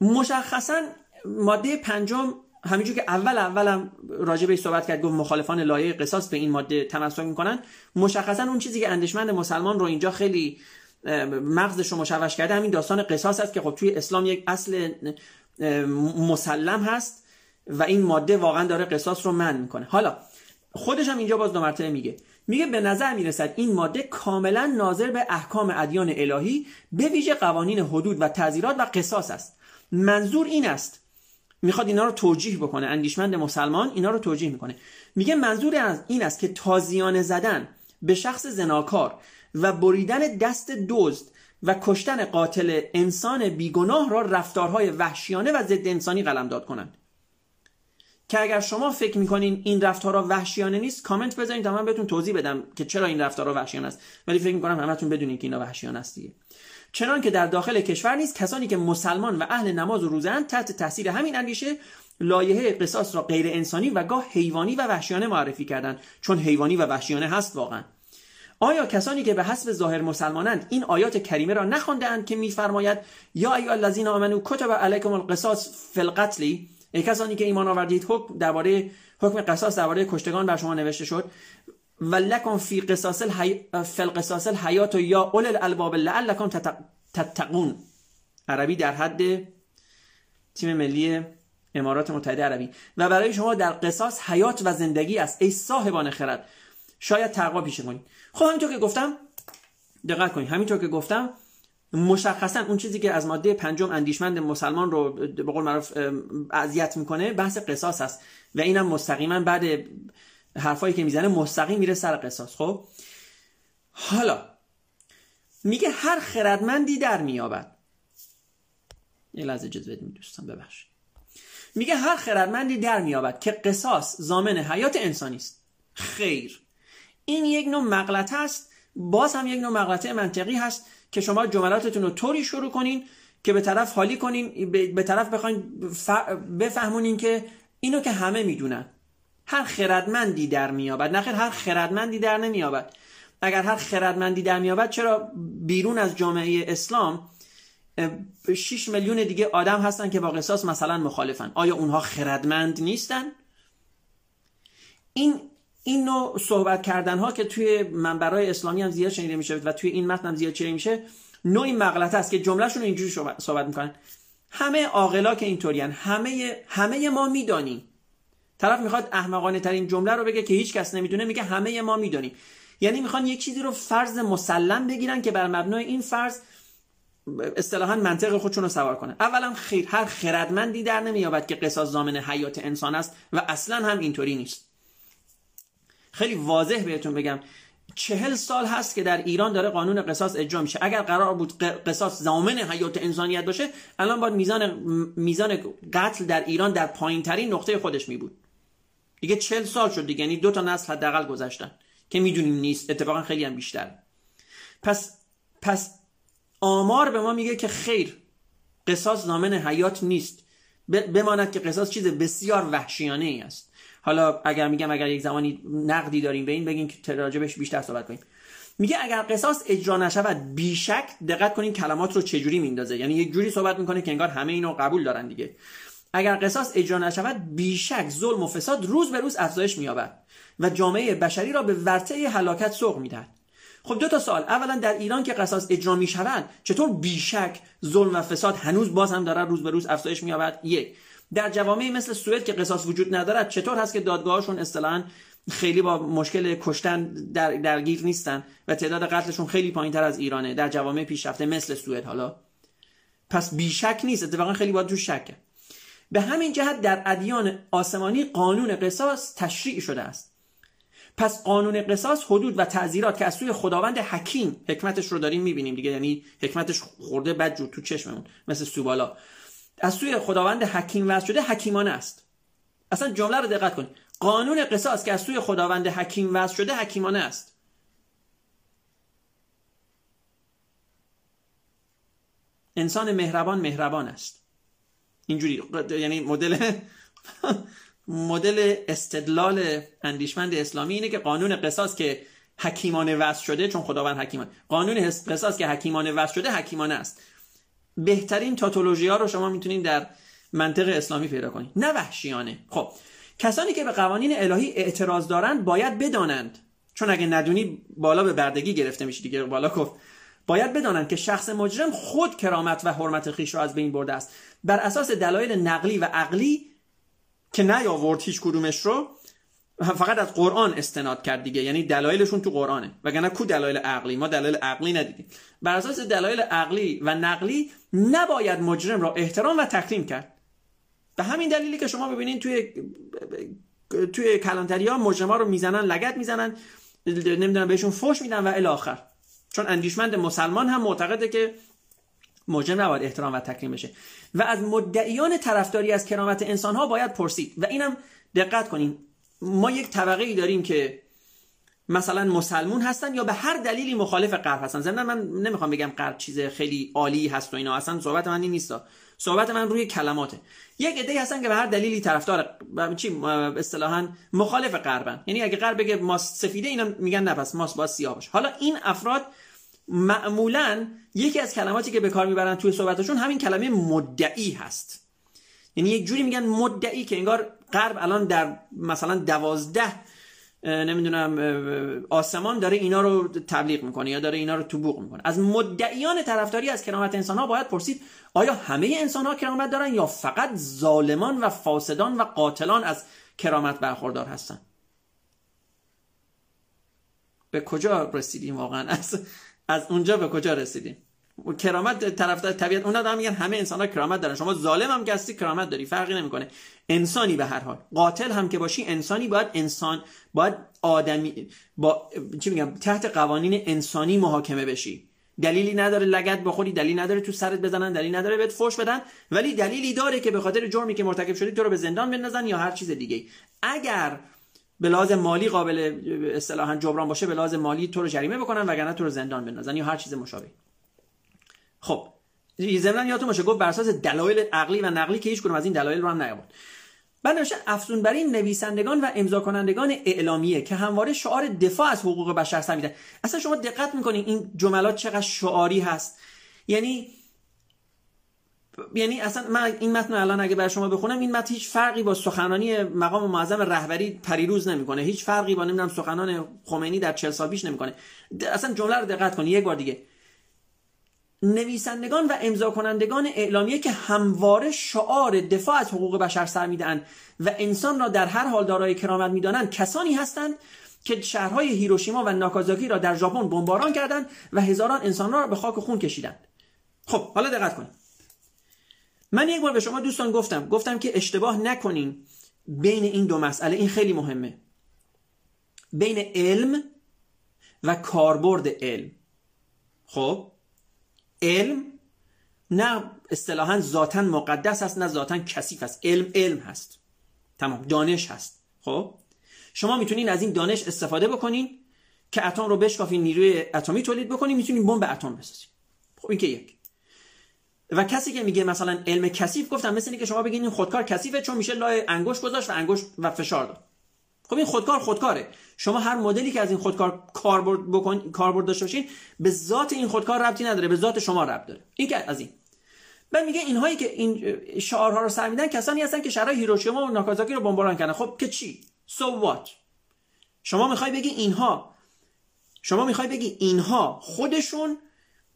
مشخصا ماده پنجم همینجور که اول اولم راجع به صحبت کرد گفت مخالفان لایه قصاص به این ماده تمسک می‌کنن. مشخصا اون چیزی که اندشمند مسلمان رو اینجا خیلی مغزش رو مشوش کرده همین داستان قصاص است که خب توی اسلام یک اصل مسلم هست و این ماده واقعا داره قصاص رو من می‌کنه. حالا خودش هم اینجا باز دو مرتبه میگه. میگه به نظر می‌رسد این ماده کاملا ناظر به احکام ادیان الهی به ویژه قوانین حدود و تعزیرات و قصاص است. منظور این است می‌خواد اینا رو توجیه بکنه اندیشمند مسلمان اینا رو توجیه می‌کنه. میگه منظور از این است که تازیانه زدن به شخص زناکار و بریدن دست دزد و کشتن قاتل انسان بیگناه را رفتارهای وحشیانه و ضد انسانی قلمداد کنند. که اگر شما فکر می‌کنین این رفتارها وحشیانه نیست کامنت بذارین تا من بهتون توضیح بدم که چرا این رفتارها وحشیانه است. ولی فکر می‌کنم همتون بدونین که اینا وحشیانه است دیگه. چنان که در داخل کشور نیست کسانی که مسلمان و اهل نماز و روزند تحت تاثیر همین اندیشه لایحه قصاص را غیر انسانی و گاه حیوانی و وحشیانه معرفی کردند. چون حیوانی و وحشیانه هست واقعا. آیا کسانی که به حسب ظاهر مسلمانند این آیات کریمه را نخواندهاند که میفرماید یا ایها الذین آمنو کتب علیکم القصاص فی القتل ای کسانی که ایمان آوردید حکم درباره حکم قصاص درباره کشتگان بر شما نوشته شد. و لکن فی قصاص الحی... فی القصاص الحیات یا اول الالباب لعلکم تتقون. عربی در حد تیم ملی امارات متحده عربی. و برای شما در قصاص حیات و زندگی است ای صاحبان خرد. شاید تقوا پیشه کنید خب همینطور که گفتم دقت کنید همینطور که گفتم مشخصا اون چیزی که از ماده پنجم اندیشمند مسلمان رو به قول معروف اذیت می‌کنه بحث قصاص است. و اینم مستقیما بعد حرفایی که می‌زنه مستقیم میره سر قصاص خب؟ حالا میگه هر خردمندی در میابد. یه لحظه اجازه بدیم دوستان ببخشید. میگه هر خردمندی در میابد که قصاص زامن حیات انسانی است. خیر. این یک نوع مغلطه است. باز هم یک نوع مغلطه منطقی هست که شما جملاتتون رو طوری شروع کنین که به طرف حالی کنین به طرف بخواین بفهمونین که اینو که همه می‌دونن. هر خردمندی در میابد نخیر هر خردمندی در نمیابد اگر هر خردمندی در میابد چرا بیرون از جامعه اسلام 6 میلیون دیگه آدم هستن که با قصاص مثلا مخالفن. آیا اونها خردمند نیستن؟ این این نوع صحبت کردن ها که توی منبرهای اسلامی هم زیاد شنیده میشه و توی این متن هم زیاد شنیده میشه نوعی مغلطه است که جملهشون اینجوری صحبت می‌کنن. همه عاقلا که اینطورین همه همه ما می‌دانیم طرف می‌خواد احمقانه ترین جمله رو بگه که هیچ کس نمی‌دونه میگه همه ما می‌دانیم. یعنی می‌خوان یک چیزی رو فرض مسلم بگیرن که بر مبنای این فرض اصطلاحا منطق خودشون رو سوار کنه اولا خیر هر خردمندی در نمییابد که قصاص زامن حیات انسان است و اصلا هم اینطوری نیست. خیلی واضح بهتون بگم چهل سال هست که در ایران داره قانون قصاص اجرا میشه. اگر قرار بود قصاص زامن حیات انسانیت باشه الان باید میزان میزان قتل در ایران در پایین ترین نقطه خودش می بود دیگه چهل سال شد دیگه. یعنی دو تا نسل حداقل گذشتن که می‌دونیم نیست. اتفاقا خیلی هم بیشتر. پس پس آمار به ما میگه که خیر قصاص زامن حیات نیست. بماند که قصاص چیز بسیار وحشیانه ای است. حالا اگر میگم اگر یک زمانی نقدی داریم به این بگین که راجبش بیشتر صحبت کنیم. میگه اگر قصاص اجرا نشود بیشک دقت کنین کلمات رو چجوری میندازه. یعنی یک جوری صحبت می‌کنه که انگار همه اینو قبول دارن دیگه. اگر قصاص اجرا نشود بیشک ظلم و فساد روز به روز افزایش مییابد و جامعه بشری را به ورطه هلاکت سوق می‌دهد. خب دو تا سوال. اولا در ایران که قصاص اجرا می‌شوند چطور بیشک ظلم و فساد هنوز باز هم داره روز به روز افزایش مییابد؟ یک. در جوامع مثل سوئد که قصاص وجود ندارد چطور هست که دادگاهشون اصطلاحا خیلی با مشکل کشتن در درگیر نیستن و تعداد قتلشون خیلی پایین تر از ایرانه در جوامع پیشرفته مثل سوئد حالا؟ پس بیشک نیست اتفاقا خیلی باید تو شکه. به همین جهت در ادیان آسمانی قانون قصاص تشریع شده است. پس قانون قصاص حدود و تعذیرات که از سوی خداوند حکیم حکمتش رو داریم می‌بینیم دیگه یعنی حکمتش خورده بد جو تو چشممون مثل سوبالا. از سوی خداوند حکیم وضع شده حکیمانه است. اصلا جمله رو دقت کن قانون قصاص که از سوی خداوند حکیم وضع شده حکیمانه است. انسان مهربان مهربان است. اینجوری یعنی مدل مدل استدلال اندیشمند اسلامی اینه که قانون قصاص که حکیمانه وضع شده چون خداوند حکیمان قانون قصاص که حکیمانه وضع شده حکیمانه است. بهترین تاتولوژی ها رو شما می‌تونید در منطق اسلامی پیدا کنید نه وحشیانه. خب کسانی که به قوانین الهی اعتراض دارند باید بدانند. چون اگه ندونی بالا به بردگی گرفته میشی دیگه. بالا گفت باید بدانند که شخص مجرم خود کرامت و حرمت خیش را از بین برده است. بر اساس دلایل نقلی و عقلی که نیاورد هیچ کدومش رو فقط از قرآن استناد کرد دیگه. یعنی دلایلشون تو قرآنه. وگرنه کو دلایل عقلی؟ ما دلایل عقلی ندیدیم. بر اساس دلایل عقلی و نقلی نباید مجرم را احترام و تکریم کرد. به همین دلیلی که شما ببینید توی توی کلانتری ها مجرم ها رو می‌زنن لگت می‌زنن نمی‌دونم بهشون فوش میدن و الاخر چون اندیشمند مسلمان هم معتقده که مجرم نباید احترام و تکریم بشه. و از مدعیان طرفداری از کرامت انسان ها باید پرسید. و اینم دقت کنیم ما یک طبقه ای داریم که مثلا مسلمون هستن یا به هر دلیلی مخالف غرب هستن. ضمن من نمی‌خوام بگم غرب چیز خیلی عالی هست و اینا. اصلا صحبت من این نیست. صحبت من روی کلماته. یک عده هستن که به هر دلیلی طرفدار چی اصطلاحا مخالف غربن. یعنی اگه غرب بگه ماست سفیده اینا میگن نه پس ماست با سیاه باشه. حالا این افراد معمولا یکی از کلماتی که به کار می‌برن توی صحبتشون همین کلمه مدعی هست. یعنی یک جوری میگن مدعی که انگار غرب الان در مثلا دوازده نمی‌دونم آسمان داره اینا رو تبلیغ می‌کنه یا داره اینا رو توبوق می‌کنه. از مدعیان طرفداری از کرامت انسان ها باید پرسید آیا همه انسان ها کرامت دارن یا فقط ظالمان و فاسدان و قاتلان از کرامت برخوردار هستن؟ به کجا رسیدیم واقعا؟ از از اونجا به کجا رسیدیم؟ کرامت طرف طبیعت اونا دارن میگن همه انسان ها کرامت دارن. شما ظالم هم که هستی کرامت داری. فرقی نمی‌کنه. انسانی به هر حال. قاتل هم که باشی انسانی باید انسان باید آدمی با چی میگم تحت قوانین انسانی محاکمه بشی. دلیلی نداره لگت بخوری دلیلی نداره تو سرت بزنن دلیلی نداره بهت فوش بدن ولی دلیلی داره که به خاطر جرمی که مرتکب شدی تو رو به زندان بندازن یا هر چیز دیگه اگر به لحاظ مالی قابل اصطلاحا جبران باشه به لحاظ مالی تو رو جریمه بکنن وگرنه تو رو زندان بندازن یا هر چیز مشابه خب ضمن یادتون باشه گفت بر اساس دلایل عقلی و نقلی که هیچ کدوم از این دلایل رو هم نیاورد. بعد نوشته افزون بر این نویسندگان و امضا کنندگان اعلامیه که همواره شعار دفاع از حقوق بشر سمیدن اصلا شما دقت می‌کنین این جملات چقدر شعاری هست؟ یعنی یعنی اصلا من این متن الان اگه بر شما بخونم این متن هیچ فرقی با سخنرانی مقام معظم رهبری پریروز نمی‌کنه. هیچ فرقی با نمی‌دونم سخنان خمینی در 40 سال پیش نمی‌کنه. اصلا جمله رو دقت کنید یک بار دیگه. نویسندگان و امضا کنندگان اعلامیه که همواره شعار دفاع از حقوق بشر سر میدن و انسان را در هر حال دارای کرامت می‌دانند کسانی هستند که شهرهای هیروشیما و ناکازاکی را در ژاپن بمباران کردند و هزاران انسان را به خاک و خون کشیدند. خب حالا دقت کنید من یک بار به شما دوستان گفتم گفتم که اشتباه نکنین بین این دو مسئله این خیلی مهمه. بین علم و کاربرد علم. خب؟ علم نه اصطلاحا ذاتا مقدس است نه ذاتا کثیف است. علم علم هست. تمام. دانش هست. خب؟ شما می‌تونین از این دانش استفاده بکنین که اتم رو بشکافین نیروی اتمی تولید بکنین می‌تونین بمب اتم بسازین. خب این که یک. و کسی که میگه مثلا علم کثیف گفتم مثل اینکه شما بگین خودکار کثیفه چون میشه لای انگشت گذاشت و انگشت و فشار داد. خب این خودکار خودکاره. شما هر مدلی که از این خودکار کاربرد بکن کاربرد داشته باشین به ذات این خودکار ربطی نداره به ذات شما ربط داره. این که از این. بعد میگه اینهایی که این شعارها رو سر میدن کسانی هستن که شهرهای هیروشیما و ناکازاکی رو بمباران کردن. خب که چی؟ So what? شما می‌خوای بگی اینها شما می‌خوای بگی اینها خودشون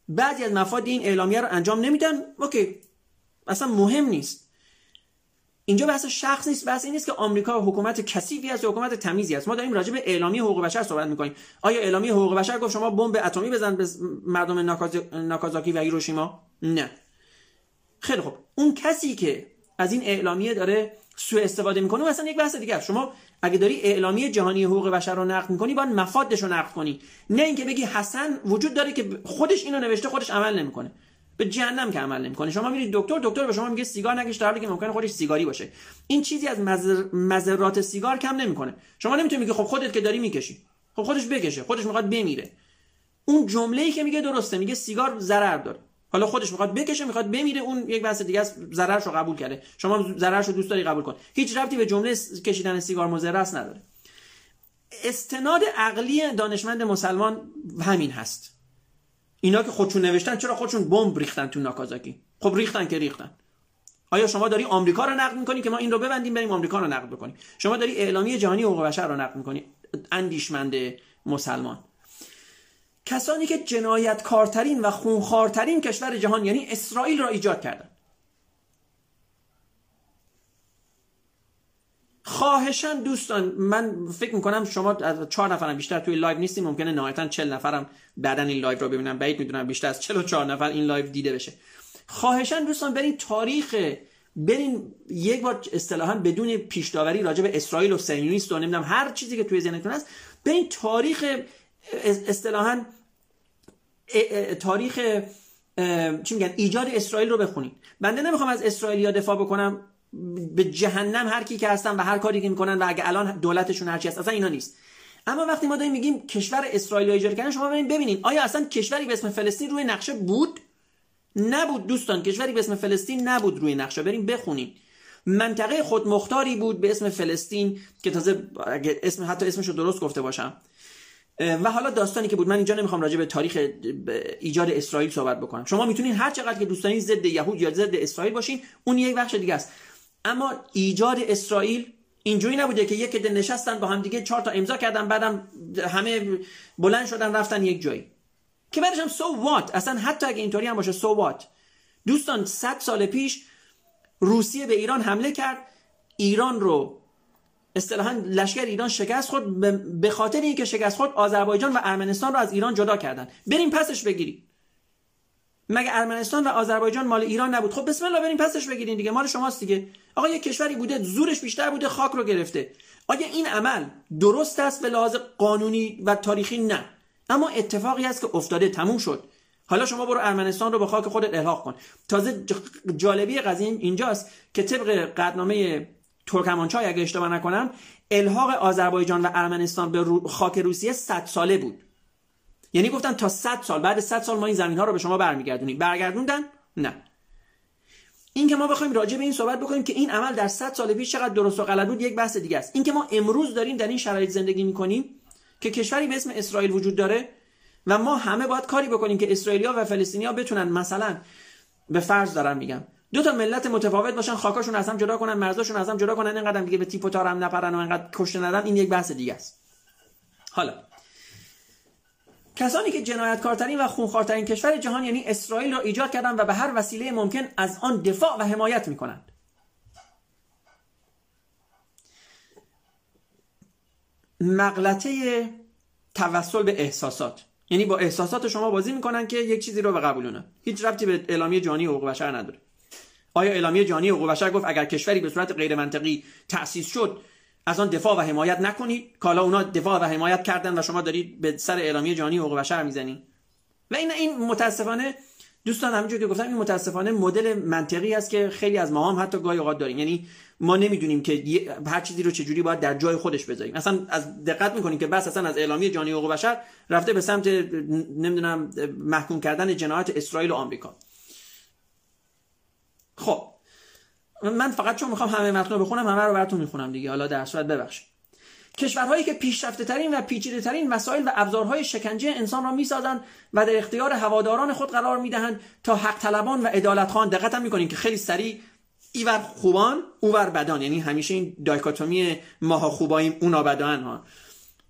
بعضی از مفاد این اعلامیه رو انجام نمیدن؟ اوکی. اصلا مهم نیست. اینجا بحث شخص نیست بحث این نیست که آمریکا حکومت کثیفی است حکومت تمیزی است. ما داریم راجع به اعلامیه حقوق بشر صحبت می‌کنیم. آیا اعلامیه حقوق بشر گفت شما بمب اتمی بزن به مردم ناکازاکی و هیروشیما نه. خیلی خوب. اون کسی که از این اعلامیه داره سوء استفاده می‌کنه مثلا یک بحث دیگه شما اگه داری اعلامیه جهانی حقوق بشر رو نقد می‌کنی باید مفادش رو نقد کنی. نه اینکه بگی حسن وجود داره که خودش اینو نوشته خودش عمل نمی‌کنه. به جهنم که عمل نمی‌کنه. شما میرید دکتر دکتر به شما میگه سیگار نکش در حالی که ممکنه خودش سیگاری باشه. این چیزی از مزرات سیگار کم نمی‌کنه. شما نمی‌تونی میگی خب خودت که داری می‌کشی. خب خودش بکشه خودش می‌خواد بمیره. اون جمله ای که میگه درسته میگه سیگار ضرر داره. حالا خودش می‌خواد بکشه می‌خواد بمیره اون یک بحث دیگه است ضررش رو قبول کرده. شما ضررش رو دوست داری قبول کن. هیچ ربطی به جمله کشیدن سیگار مضر نداره. استناد عقلی دانشمند مسلمان همین هست. اینا که خودشون نوشتن چرا خودشون بمب ریختن تو ناکازاکی؟ خب ریختن که ریختن. آیا شما داری آمریکا رو نقد می‌کنی که ما این رو ببندیم بریم آمریکا رو نقد بکنیم؟ شما داری اعلامیه جهانی حقوق بشر رو نقد می‌کنی اندیشمند مسلمان. کسانی که جنایتکارترین و خونخوارترین کشور جهان یعنی اسرائیل را ایجاد کردن. خواهشا دوستان من فکر می‌کنم شما از چهار نفرم بیشتر توی لایو نیستیم ممکنه نهایتا چل نفرم بعدا این لایو رو ببینن. بعید می‌دونم بیشتر از چل و چهار نفر این لایو دیده بشه. خواهشا دوستان برین تاریخ برین یک بار اصطلاحا بدون پیش داوری راجع به اسرائیل و صهیونیست و نمی‌دونم هر چیزی که توی ذهنتون هست برین تاریخ اصطلاحا تاریخ چی میگن؟ ایجاد اسرائیل رو بخونین. بنده نمی‌خوام از اسرائیلیا دفاع بکنم. به جهنم هر کی که هستن و هر کاری که می‌کنن و اگه الان دولتشون هرچی هست اصلا اینا نیست. اما وقتی ما داریم میگیم کشور اسرائیل ایجاد کردن شما ببینید ببینین آیا اصلا کشوری به اسم فلسطین روی نقشه بود؟ نبود دوستان کشوری به اسم فلسطین نبود روی نقشه. بریم بخونین. منطقه خودمختاری بود به اسم فلسطین که تازه اسم حتی اسمش رو درست گفته باشم. و حالا داستانی که بود. من اینجا نمی‌خوام راجع به تاریخ ایجاد اسرائیل صحبت بکنم. شما می‌تونین هر چقدر که دوستانی ضد یهود یا ضد اسرائیل باشین اون یک بخش دیگه است. اما ایجاد اسرائیل اینجوری نبوده که یک عده نشستن با هم دیگه چهار تا امضا کردن بعدم همه بلند شدن رفتن یک جایی. که بعدش هم سو وات اصلا حتی اگه اینطوری هم باشه سو وات دوستان 100 سال پیش روسیه به ایران حمله کرد. ایران رو اصطلاحا لشکر ایران شکست خود به خاطر اینکه شکست خود آذربایجان و ارمنستان رو از ایران جدا کردن. بریم پسش بگیریم. مگه ارمنستان و آذربایجان مال ایران نبود؟ خب بسم الله بریم پسش بگیرین دیگه. مال شماست دیگه. آقا یه کشوری بوده زورش بیشتر بوده خاک رو گرفته. آیا این عمل درست است به لحاظ قانونی و تاریخی؟ نه. اما اتفاقی است که افتاده تموم شد. حالا شما برو ارمنستان رو به خاک خودت الحاق کن. تازه جالبی قضیه اینجاست که طبق قدنامه ترکمانچای اگه اشتباه نکنم الحاق آذربایجان و ارمنستان به خاک روسیه 100 ساله بود. یعنی گفتن تا 100 سال بعد 100 سال ما این زمین ها رو به شما برمیگردونیم. برگردوندن؟ نه. این که ما بخوایم راجع به این صحبت بکنیم که این عمل در 100 سال پیش چقدر درست و غلط بود یک بحث دیگه است. این که ما امروز داریم در این شرایط زندگی می‌کنیم که کشوری به اسم اسرائیل وجود داره و ما همه باید کاری بکنیم که اسرائیلیا و فلسطینیا بتونن مثلا به فرض دارم میگم دو تا ملت متفاوت باشن خاکاشون از هم جدا کنن مرزاشون از هم جدا کنن اینقدر دیگه به تیپ و تارم نپرن و اینقدر کشته ندن این یک بحث دیگه است. حالا کسانی که جنایتکارترین و خونخوارترین کشور جهان یعنی اسرائیل را ایجاد کردند و به هر وسیله ممکن از آن دفاع و حمایت می کنند مغلطه توسل به احساسات. یعنی با احساسات شما بازی می‌کنن که یک چیزی رو به قبولونه هیچ ربطی به اعلامیه جهانی حقوق بشر نداره. آیا اعلامیه جهانی حقوق بشر گفت اگر کشوری به صورت غیر منطقی تأسیس شد از آن دفاع و حمایت نکنید. کالا اونا دفاع و حمایت کردن و شما دارید به سر اعلامیه جهانی حقوق بشر می‌زنید و این این متاسفانه دوستان همونجور که گفتم این متاسفانه مدل منطقی است که خیلی از ما هم حتی گاهی اوقات داریم. یعنی ما نمی‌دونیم که هر چیزی رو چجوری باید در جای خودش بذاریم. مثلا از دقت می‌کنیم که بس اصلا از اعلامیه جهانی حقوق بشر رفته به سمت نمی‌دونم محکوم کردن جنایت اسرائیل و آمریکا. خب من فقط چون می‌خوام همه متن رو بخونم همه رو براتون می‌خونم دیگه. حالا در صورت ببخشید. کشورهایی که پیشرفته ترین و پیچیده ترین وسایل و ابزارهای شکنجه انسان را می‌سازند و در اختیار هواداران خود قرار می‌دهند تا حق طلبان و عدالت خان دقت هم می‌کنین که خیلی سریع ایور خوبان اوور بدان. یعنی همیشه این دایکاتومی ماها خوباییم اونا بدان ها.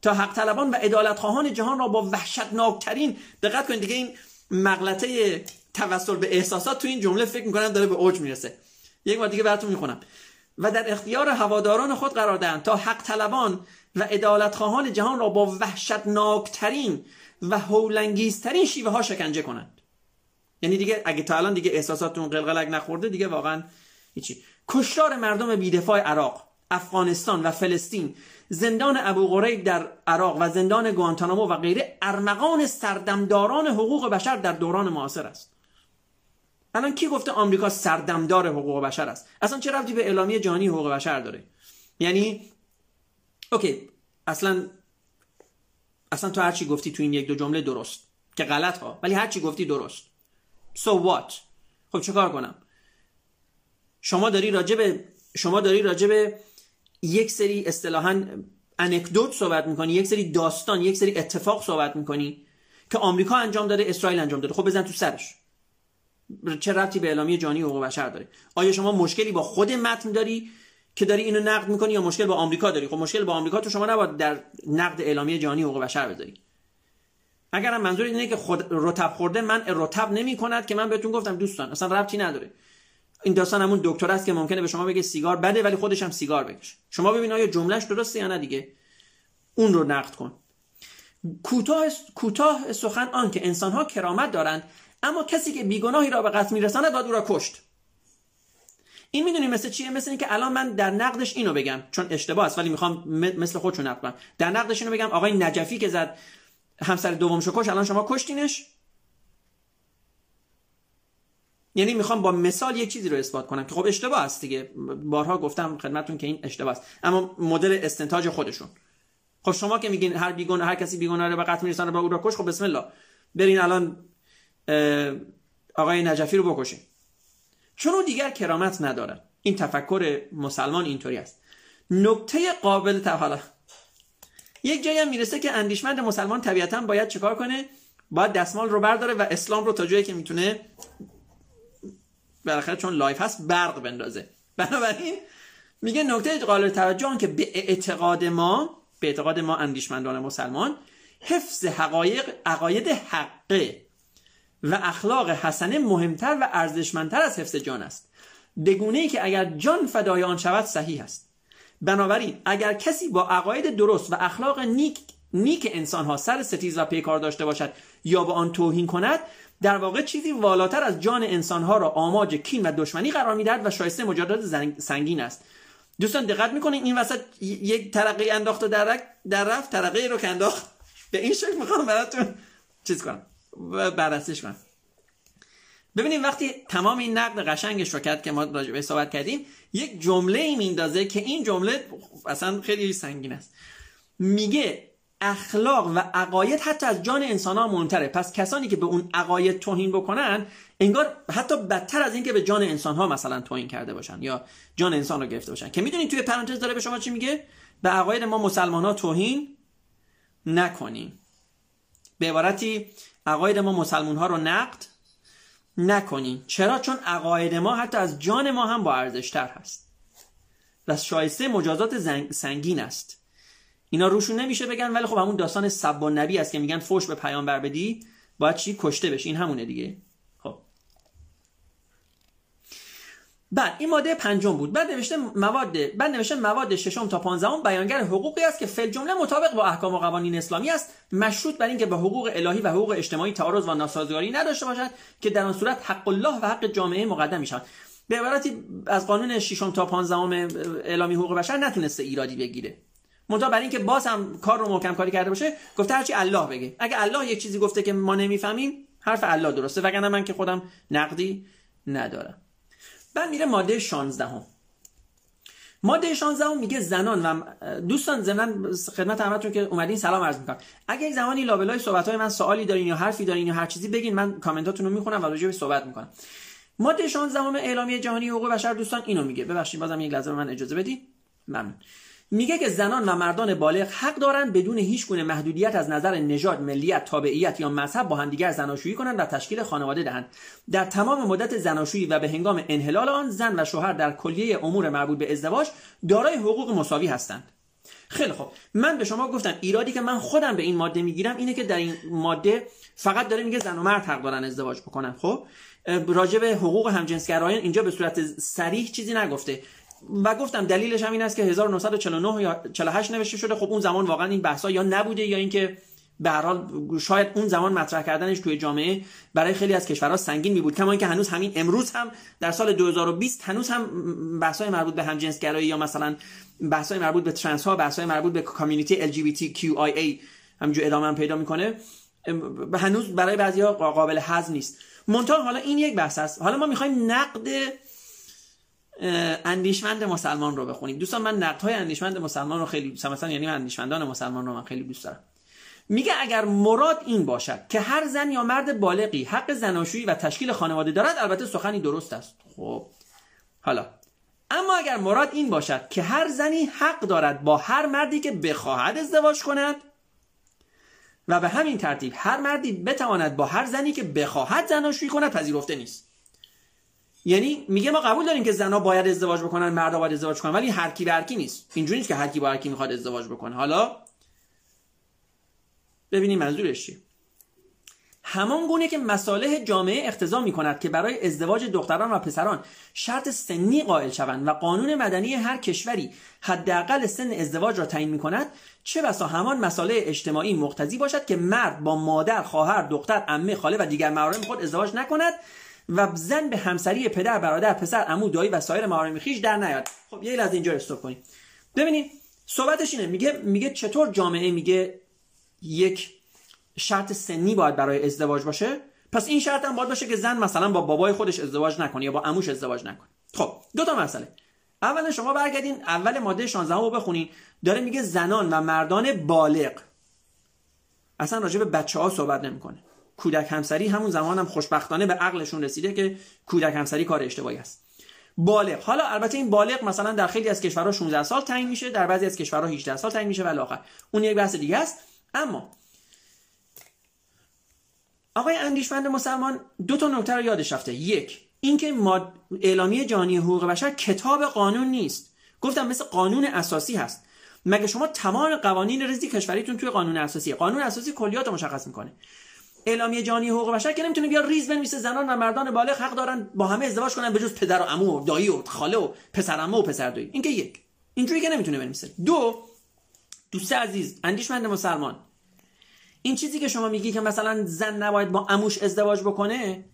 تا حق طلبان و عدالت خواهان جهان را با وحشتناکترین دقت کنید دیگه این مغلطه توسل به احساسات تو این جمله فکر می‌کنم داره به اوج می‌رسه. یک بار دیگه براتون می‌خونم. و در اختیار هواداران خود قرار دهند تا حق طلبان و عدالت خواهان جهان را با وحشتناکترین و هولنگیزترین شیوه ها شکنجه کنند. یعنی دیگه اگه تا الان دیگه احساساتتون قلقلک نخورده دیگه واقعا هیچی. کشتار مردم بیدفاع عراق افغانستان و فلسطین زندان ابو غریب در عراق و زندان گوانتانامو و غیره ارمغان سردمداران حقوق بشر در دوران معاصر است. الان کی گفته آمریکا سردمدار حقوق بشر است؟ اصلا چه رفتی به اعلامیه جهانی حقوق بشر داره؟ یعنی اوکی اصلا اصلا تو هرچی گفتی تو این یک دو جمله درست که غلط ها ولی هرچی گفتی درست. So what خب چه کار کنم؟ شما داری راجب شما داری راجب یک سری اصطلاحا انکدوت صحبت می‌کنی یک سری داستان یک سری اتفاق صحبت می‌کنی که آمریکا انجام داده اسرائیل انجام داده. خب بزن تو سرش. چه ربطی به اعلامیه جهانی حقوق بشر داره؟ آیا شما مشکلی با خود متن داری که داری اینو نقد می‌کنی یا مشکل با آمریکا داری؟ خب مشکل با آمریکا تو شما نباید در نقد اعلامیه جهانی حقوق بشر بذاری. اگرم منظور اینه که خود رتب خورده من رتب نمی کند که من بهتون گفتم دوستان اصلا ربطی نداره. این داستان همون دکتر است که ممکنه به شما بگه سیگار بده ولی خودش هم سیگار بکشه. شما ببین آیا جملهش درسته یا نه دیگه؟ اون رو نقد کن. کوتاه کوتاه سخن آن که انسان ها کرامت دارند اما کسی که بیگناهی را به قتل میرساند باید او را کشت. این می‌دونی مثل چیه؟ مثل اینکه الان من در نقدش اینو بگم چون اشتباه است ولی می‌خوام مثل خودشون نقد کنم در نقدش اینو بگم آقای نجفی که زد همسر دومشو کش الان شما کشتینش؟ یعنی می‌خوام با مثال یک چیزی رو اثبات کنم که خب اشتباه است دیگه. بارها گفتم خدمتتون که این اشتباه است. اما مدل استنتاج خودشون. خب شما که میگین هر بیگون هر کسی بیگناه رو به قتل میرسانه با او را کش خب بسم الله. برین الان آقای نجفی رو بکشین چون او دیگر کرامت ندارد این تفکر مسلمان اینطوری است. نکته قابل حالا یک جایی هم می‌رسه که اندیشمند مسلمان طبیعتا باید چیکار کنه؟ باید دستمال رو برداره و اسلام رو تا جایی که می‌تونه بالاخره چون لایو هست برق بندازه. بنابراین میگه نکته قابل توجه که به اعتقاد ما به اعتقاد ما اندیشمندان مسلمان حفظ حقایق عقاید حقه. و اخلاق حسنه مهمتر و ارزشمندتر از حفظ جان است. بگونه ای که اگر جان فدای آن شود صحیح است. بنابراین اگر کسی با عقاید درست و اخلاق نیک نیک انسان ها سر ستیز و پیکار داشته باشد یا به آن توهین کند در واقع چیزی والاتر از جان انسان ها را آماج کین و دشمنی قرار می‌دهد و شایسته مجادات سنگین است. دوستان دقت می‌کنین این وسط یک ترقی انداخت و در, رفت ترقی رو که به این شکل می‌خوام براتون چیز کنم. بررسیش کنم ببینیم وقتی تمام این نقد قشنگش رو کرد که ما راجع صحبت کردیم یک جمله ای میندازه که این جمله اصلا خیلی سنگین است. میگه اخلاق و عقاید حتی از جان انسان ها مهمتره. پس کسانی که به اون عقاید توهین بکنن انگار حتی بدتر از اینکه به جان انسان ها مثلا توهین کرده باشن یا جان انسان رو گرفته باشن. که می‌دونید توی پرانتز داره به شما چی میگه؟ به عقاید ما مسلمان ها توهین نکنیم. به عبارتی عقاید ما مسلمان ها رو نقد نکنیم. چرا؟ چون عقاید ما حتی از جان ما هم با ارزشتر هست. و شایسته مجازات سنگین است. اینا روشون نمیشه بگن ولی خب همون داستان سب و نبی است که میگن فوش به پیامبر بدی باید چی؟ کشته بشی. این همونه دیگه خب بعد این ماده پنجم بود. بعد نوشته مواد بعد نوشته مواد ششم تا پانزدهم بیانگر حقوقی است که فل جمله مطابق با احکام و قوانین اسلامی است. مشروط بر اینکه به حقوق الهی و حقوق اجتماعی تعارض و ناسازگاری نداشته باشد که در آن صورت حق الله و حق جامعه مقدم می‌شود. به عبارتی از قانون ششم تا پانزدهم اعلامی حقوق بشر نتونسته ایرادی بگیره. منتها برای اینکه باز هم کار رو محکم کاری کرده باشه گفته هرچی الله بگه. اگه الله یک چیزی گفته که ما نمی‌فهمیم حرف الله درسته. وگرنه من که خودم نقدی ندارم. بعد میره ماده 16 هم. ماده 16 هم میگه زنان و دوستان زنان خدمت همتون که اومدین سلام عرض می‌کنم. اگه زمانی لابلای صحبت های من سوالی دارین یا حرفی دارین یا هر چیزی بگین من کامنتاتون رو می‌خونم و راجع به صحبت می‌کنم. ماده 16 اعلامیه جهانی حقوق بشر دوستان اینو میگه. ببخشید بازم یک لحظه من اجازه بدید ممنون. میگه که زنان و مردان بالغ حق دارند بدون هیچ گونه محدودیت از نظر نژاد، ملیت، تابعیت یا مذهب با همدیگر زناشویی کنند و تشکیل خانواده دهند. در تمام مدت زناشویی و به هنگام انحلال آن زن و شوهر در کلیه امور مربوط به ازدواج دارای حقوق مساوی هستند. خیلی خب من به شما گفتم ایرادی که من خودم به این ماده می‌گیرم اینه که در این ماده فقط داره میگه زن و مرد حق دارن ازدواج بکنن خب راجع به حقوق همجنسگرایان اینجا به صورت صریح چیزی نگفته و گفتم دلیلش هم این است که 1949 یا 48 نوشته شده. خب اون زمان واقعا این بحثا یا نبوده یا اینکه به هر حال شاید اون زمان مطرح کردنش توی جامعه برای خیلی از کشورها سنگین می بود کما اینکه هنوز همین امروز هم در سال 2020 هنوز هم بحث‌های مربوط به همجنسگرایی یا مثلا بحث‌های مربوط به ترنس ها بحث‌های مربوط به کامیونیتی LGBTQIA همینجور ادامه هم پیدا می‌کنه. هنوز برای بعضیا قابل هضم نیست. منتها حالا این یک بحث است. حالا ما می‌خوایم نقد اندیشمند مسلمان رو بخونیم. دوستان من نقد های اندیشمند مسلمان رو خیلی مثلا یعنی اندیشمندان مسلمان رو من خیلی دوست دارم. میگه اگر مراد این باشد که هر زن یا مرد بالغی حق زناشویی و تشکیل خانواده دارد البته سخنی درست است. خب. حالا اما اگر مراد این باشد که هر زنی حق دارد با هر مردی که بخواهد ازدواج کند و به همین ترتیب هر مردی بتواند با هر زنی که بخواهد زناشویی کند پذیرفته نیست. یعنی میگه ما قبول داریم که زنها باید ازدواج بکنن مردا باید ازدواج کنن ولی هر کی به هر نیست. اینجوری نیست که هر کی با می‌خواد ازدواج بکنه. حالا ببینیم منظورش چیه. همان گونه که مصالح جامعه اقتضا می کند که برای ازدواج دختران و پسران شرط سنی قائل شوند و قانون مدنی هر کشوری حداقل سن ازدواج را تعیین می کند چه بسا همان مسائل اجتماعی مقتضی باشد که مرد با مادر خواهر دختر عمه خاله و دیگر محارم خود ازدواج نکند. و زن به همسری پدر برادر پسر عمو دایی و سایر محارم خیش در نیاد. خب یه لحظه اینجا استوب کنیم. ببینید صحبتش اینه میگه میگه چطور جامعه میگه یک شرط سنی باید برای ازدواج باشه؟ پس این شرط هم باید باشه که زن مثلا با بابای خودش ازدواج نکنه یا با عموش ازدواج نکنه. خب دو تا مسئله. اولا شما برگردین اول ماده 16 رو بخونین. داره میگه زنان و مردان بالغ. اصلا راجع به بچه ها صحبت نمی‌کنه. کودک همسری همون زمان هم خوشبختانه به عقلشون رسیده که کودک همسری کار اشتباهی است. بالغ. حالا البته این بالغ مثلا در خیلی از کشورها 16 سال تعیین میشه در بعضی از کشورها 18 سال تعیین میشه ولی آخر اون یک بحث دیگه است. اما آقای اندیشمند مسلمان دو تا نکته رو یادش رفته. یک اینکه ماد... اعلامیه جهانی حقوق بشر کتاب قانون نیست. گفتم مثل قانون اساسی هست. مگه شما تمام قوانین ریزی کشوریتون توی قانون اساسی؟ قانون اساسی کلیات مشخص می‌کنه. اعلامیه جهانی حقوق بشر که نمی‌تونه بیا ریز بنویسه زنان و مردان بالغ حق دارن با همه ازدواج کنن به جز پدر و عمو و دایی و خاله و پسر عمو و پسر دایی. این که یک. اینجوری که نمی‌تونه بنویسه. دو دوست عزیز اندیشمند مسلمان. این چیزی که شما میگی که مثلا زن نباید با اموش ازدواج بکنه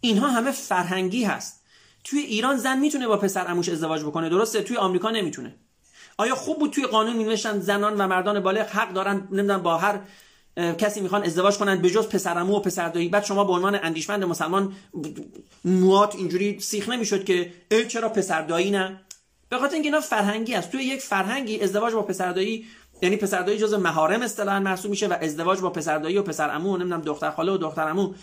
اینها همه فرهنگی هست. توی ایران زن می‌تونه با پسر اموش ازدواج بکنه درسته؟ توی آمریکا نمی‌تونه. آیا خوب بود توی قانون مینوشتن زنان و مردان بالغ حق دارن؟ نمی‌دونم با هر کسی می‌خوان ازدواج کنن به جز پسرمو و پسردایی بعد شما به عنوان اندیشمند مسلمان موات اینجوری سیخ نمی‌شد که ای چرا پسردایی نه؟ به خاطر اینکه اینا فرهنگی است. توی یک فرهنگی ازدواج با پسردایی یعنی پسردایی جز مهارم اصطلاحا محسوب میشه و ازدواج با پسردایی و پسرعمو و نمی‌دونم دختر خاله و دخترعمو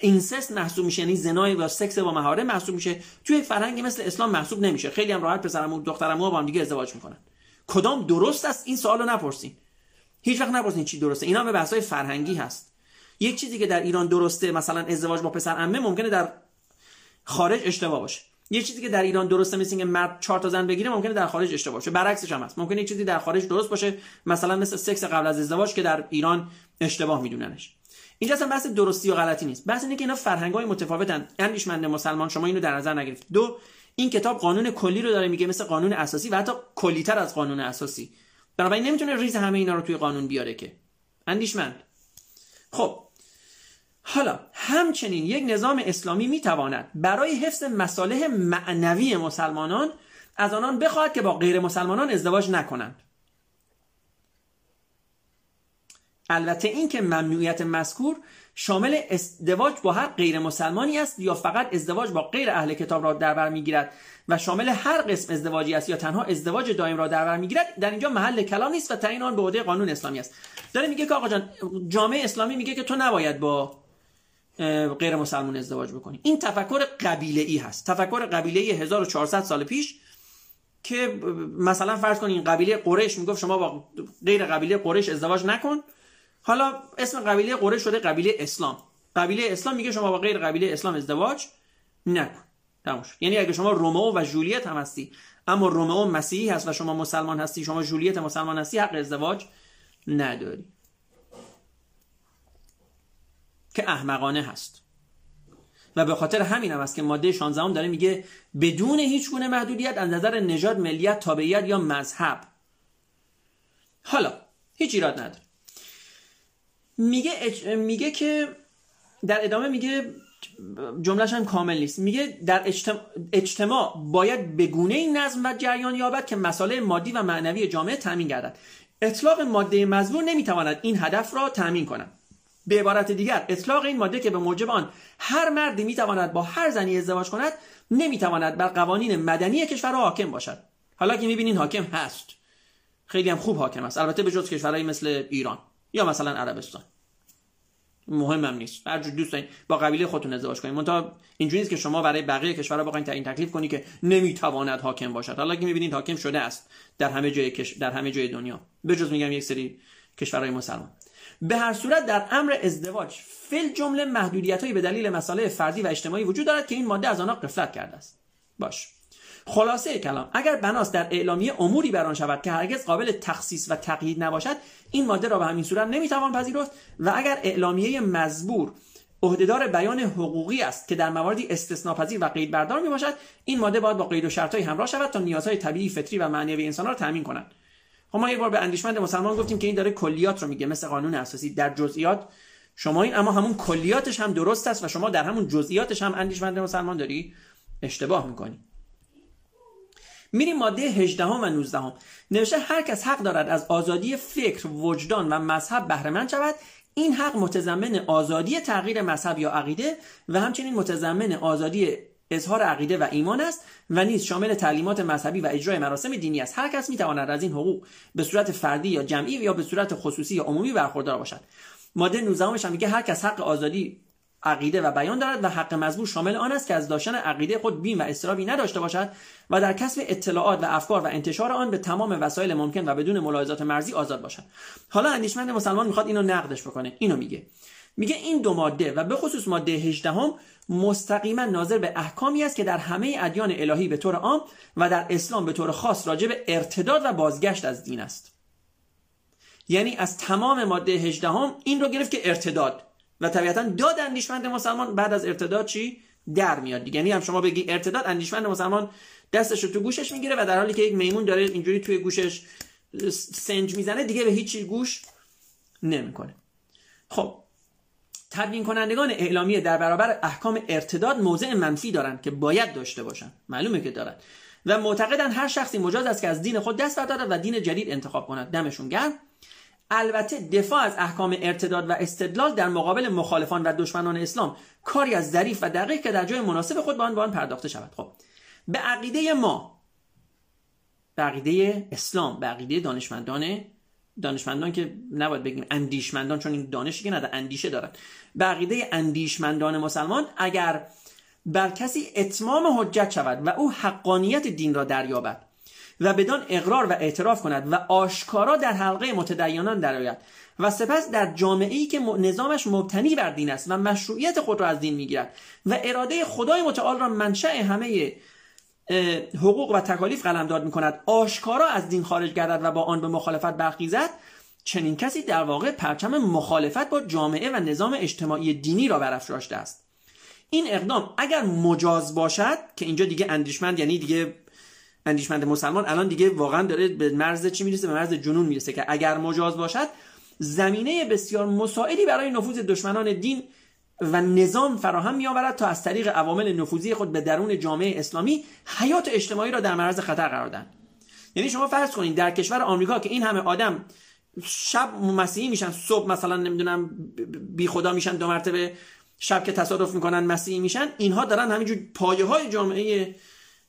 اینسست محسوب میشه یعنی زنای و سکس با مهارم محسوب میشه. توی فرهنگی مثل اسلام محسوب نمیشه. خیلی هم راحت پسرعمو دخترعمو با هم دیگه ازدواج می‌کنن. کدام درست است؟ این سوالو نپرسین. هیچ وقت نپرسین چی درسته. اینا به بحث‌های فرهنگی هست. یک چیزی که در ایران درسته مثلا ازدواج با پسر عمه ممکنه در خارج اشتباه باشه. یه چیزی که در ایران درسته مثل اینکه مرد چهار تا زن بگیره ممکنه در خارج اشتباه باشه. برعکسش هم هست. ممکنه یه چیزی در خارج درست باشه مثلا مثل سکس قبل از ازدواج که در ایران اشتباه میدوننش. اینجا اصلا بحث درستی و غلطی نیست. بحث اینه که اینا فرهنگ‌های متفاوتن. اندیشمند مسلمان شما اینو در نظر نگرفتید دو این کتاب قانون کلی رو داره میگه مثل قانون اساسی و حتی کلیتر از قانون اساسی. بنابراین نمی‌تونه ریز همه اینا رو توی قانون بیاره که. اندیشمند. خب. حالا همچنین یک نظام اسلامی می‌تواند برای حفظ مصالح معنوی مسلمانان از آنان بخواهد که با غیر مسلمانان ازدواج نکنند. البته این که ممنوعیت مذکور شامل ازدواج با هر غیر مسلمانی است یا فقط ازدواج با غیر اهل کتاب را در بر می‌گیرد و شامل هر قسم ازدواجی است یا تنها ازدواج دائم را در بر می‌گیرد در اینجا محل کلام نیست و تعیین آن به عهده قانون اسلامی است. داره میگه که آقا جان جامعه اسلامی میگه که تو نباید با غیر مسلمان ازدواج بکنی. این تفکر قبیله ای هست. تفکر قبیله ای 1400 سال پیش که مثلا فرض کن این قبیله قریش می‌گفت شما با غیر قبیله قریش ازدواج نکن. حالا اسم قبیله قریش شده قبیله اسلام. قبیله اسلام میگه شما با غیر قبیله اسلام ازدواج نکن. تموش یعنی اگه شما رومئو و جولیت هم هستی اما رومئو مسیحی هست و شما مسلمان هستی شما جولیت مسلمان هستی حق ازدواج نداری. که احمقانه هست. و به خاطر همین هم است که ماده 16 هم داره میگه بدون هیچ گونه محدودیت از نظر نژاد ملیت تابعیت یا مذهب. حالا هیچ ایراد نداره. میگه میگه که در ادامه میگه جملهش هم کامل نیست. میگه در اجتماع, باید به گونه این نظم و جریان یابد که مسائل مادی و معنوی جامعه تامین گردد. اطلاق ماده مزبور نمی‌تواند این هدف را تامین کند. به عبارت دیگر اطلاق این ماده که به موجب آن هر مردی می‌تواند با هر زنی ازدواج کند نمی‌تواند بر قوانین مدنی کشور حاکم باشد. حالا که می‌بینین حاکم هست. خیلی هم خوب حاکم است. البته به جز کشورهایی مثل ایران. یا مثلا عربستان. مهمم نیست. هر دوست دارین با قبیله خودتون ازدواج کنید منتها اینجوری نیست که شما برای بقیه کشورها بخواید تعیین تکلیف کنی که نمی‌تواند حاکم باشد. حالا که می‌بینید حاکم شده است در همه جای. در همه جای دنیا. به جز میگم یک سری کشورهای مسلمان. به هر صورت در امر ازدواج فل جمله محدودیت هایی به دلیل مسائل فردی و اجتماعی وجود دارد که این ماده از آنها قفلت کرده است. باش. خلاصه کلام اگر بناس در اعلامیه اموری بران شود که هرگز قابل تخصیص و تقیید نباشد این ماده را به همین صورت نمی‌توان پذیرفت و اگر اعلامیه مزبور عهدهدار بیان حقوقی است که در مواردی استثناپذیر و قید بردار می باشد این ماده باید با قید و شرطهای همراه شود تا نیازهای طبیعی فطری و معنوی انسان را تامین کنند خب ما یک بار به اندیشمند مسلمان گفتیم که این داره کلیات رو میگه مثل قانون اساسی. در جزئیات شما این اما همون کلیاتش هم درست است و شما در همون جزئیاتش هم اندیشمند مسلمان داری؟ اشتباه می‌کنی. میریم ماده 18 و 19 هم. نوشته هر کس حق دارد از آزادی فکر وجدان و مذهب بهره مند شود. این حق متضمن آزادی تغییر مذهب یا عقیده و همچنین متضمن آزادی اظهار عقیده و ایمان است و نیز شامل تعلیمات مذهبی و اجرای مراسم دینی است. هر کس می‌تواند از این حقوق به صورت فردی یا جمعی یا به صورت خصوصی یا عمومی برخوردار باشد. ماده 19 هم میگه هر کس حق آزادی عقیده و بیان دارد و حق مزبور شامل آن است که از داشتن عقیده خود بیم و استرابی نداشته باشد و در کسب اطلاعات و افکار و انتشار آن به تمام وسایل ممکن و بدون ملاحظات مرزی آزاد باشد. حالا اندیشمند مسلمان می‌خواد اینو نقدش بکنه. اینو میگه. میگه این دو ماده و به خصوص ماده 18 هم مستقیما ناظر به احکامی است که در همه ادیان الهی به طور عام و در اسلام به طور خاص راجع به ارتداد و بازگشت از دین است. یعنی از تمام ماده 18 هم این رو گرفت که ارتداد. و طبیعتا داد اندیشمند مسلمان بعد از ارتداد چی؟ در میاد. یعنی هم شما بگی ارتداد اندیشمند مسلمان دستش رو تو گوشش می‌گیره و در حالی که یک میمون داره اینجوری توی گوشش سنج می‌زنه دیگه به هیچ گوش نمی‌کنه. خب تبیین کنندگان اعلامیه در برابر احکام ارتداد موضع منفی دارند که باید داشته باشن معلومه که دارن و معتقدن هر شخصی مجاز است که از دین خود دست بردارد و دین جدید انتخاب کند. دمشون گرم. البته دفاع از احکام ارتداد و استدلال در مقابل مخالفان و دشمنان اسلام کاری از ظریف و دقیق که در جای مناسب خود به آن آن پرداخته شود. خب به عقیده ما به عقیده اسلام به عقیده دانشمندان دانشمندان که نباید بگیم اندیشمندان چون این دانشی که نداره اندیشه دارن. به عقیده اندیشمندان مسلمان اگر بر کسی اتمام حجت شود و او حقانیت دین را دریابد و بدان اقرار و اعتراف کند و آشکارا در حلقه متدینان درآید. و سپس در جامعه ای که نظامش مبتنی بر دین است و مشروعیت خود را از دین می‌گیرد و اراده خدای متعال را منشأ همه حقوق و تکالیف قلمداد می‌کند آشکارا از دین خارج گردد و با آن به مخالفت برخیزد چنین کسی در واقع پرچم مخالفت با جامعه و نظام اجتماعی دینی را برافراشته است. این اقدام اگر مجاز باشد که اینجا دیگه اندیشمند یعنی دیگه اندیشمند مسلمان الان دیگه واقعا داره به مرز چی می‌رسه؟ به مرز جنون می‌رسه که اگر مجاز باشد زمینه بسیار مساعدی برای نفوذ دشمنان دین و نظام فراهم می آورد تا از طریق عوامل نفوذی خود به درون جامعه اسلامی حیات اجتماعی را در معرض خطر قرار دهند. یعنی شما فرض کنید در کشور آمریکا که این همه آدم شب مسیحی میشن صبح مثلا نمی‌دونم بی خدا میشن دو مرتبه شب که تصادف می‌کنن مسیحی میشن اینها دارن همینجور پایه های جامعه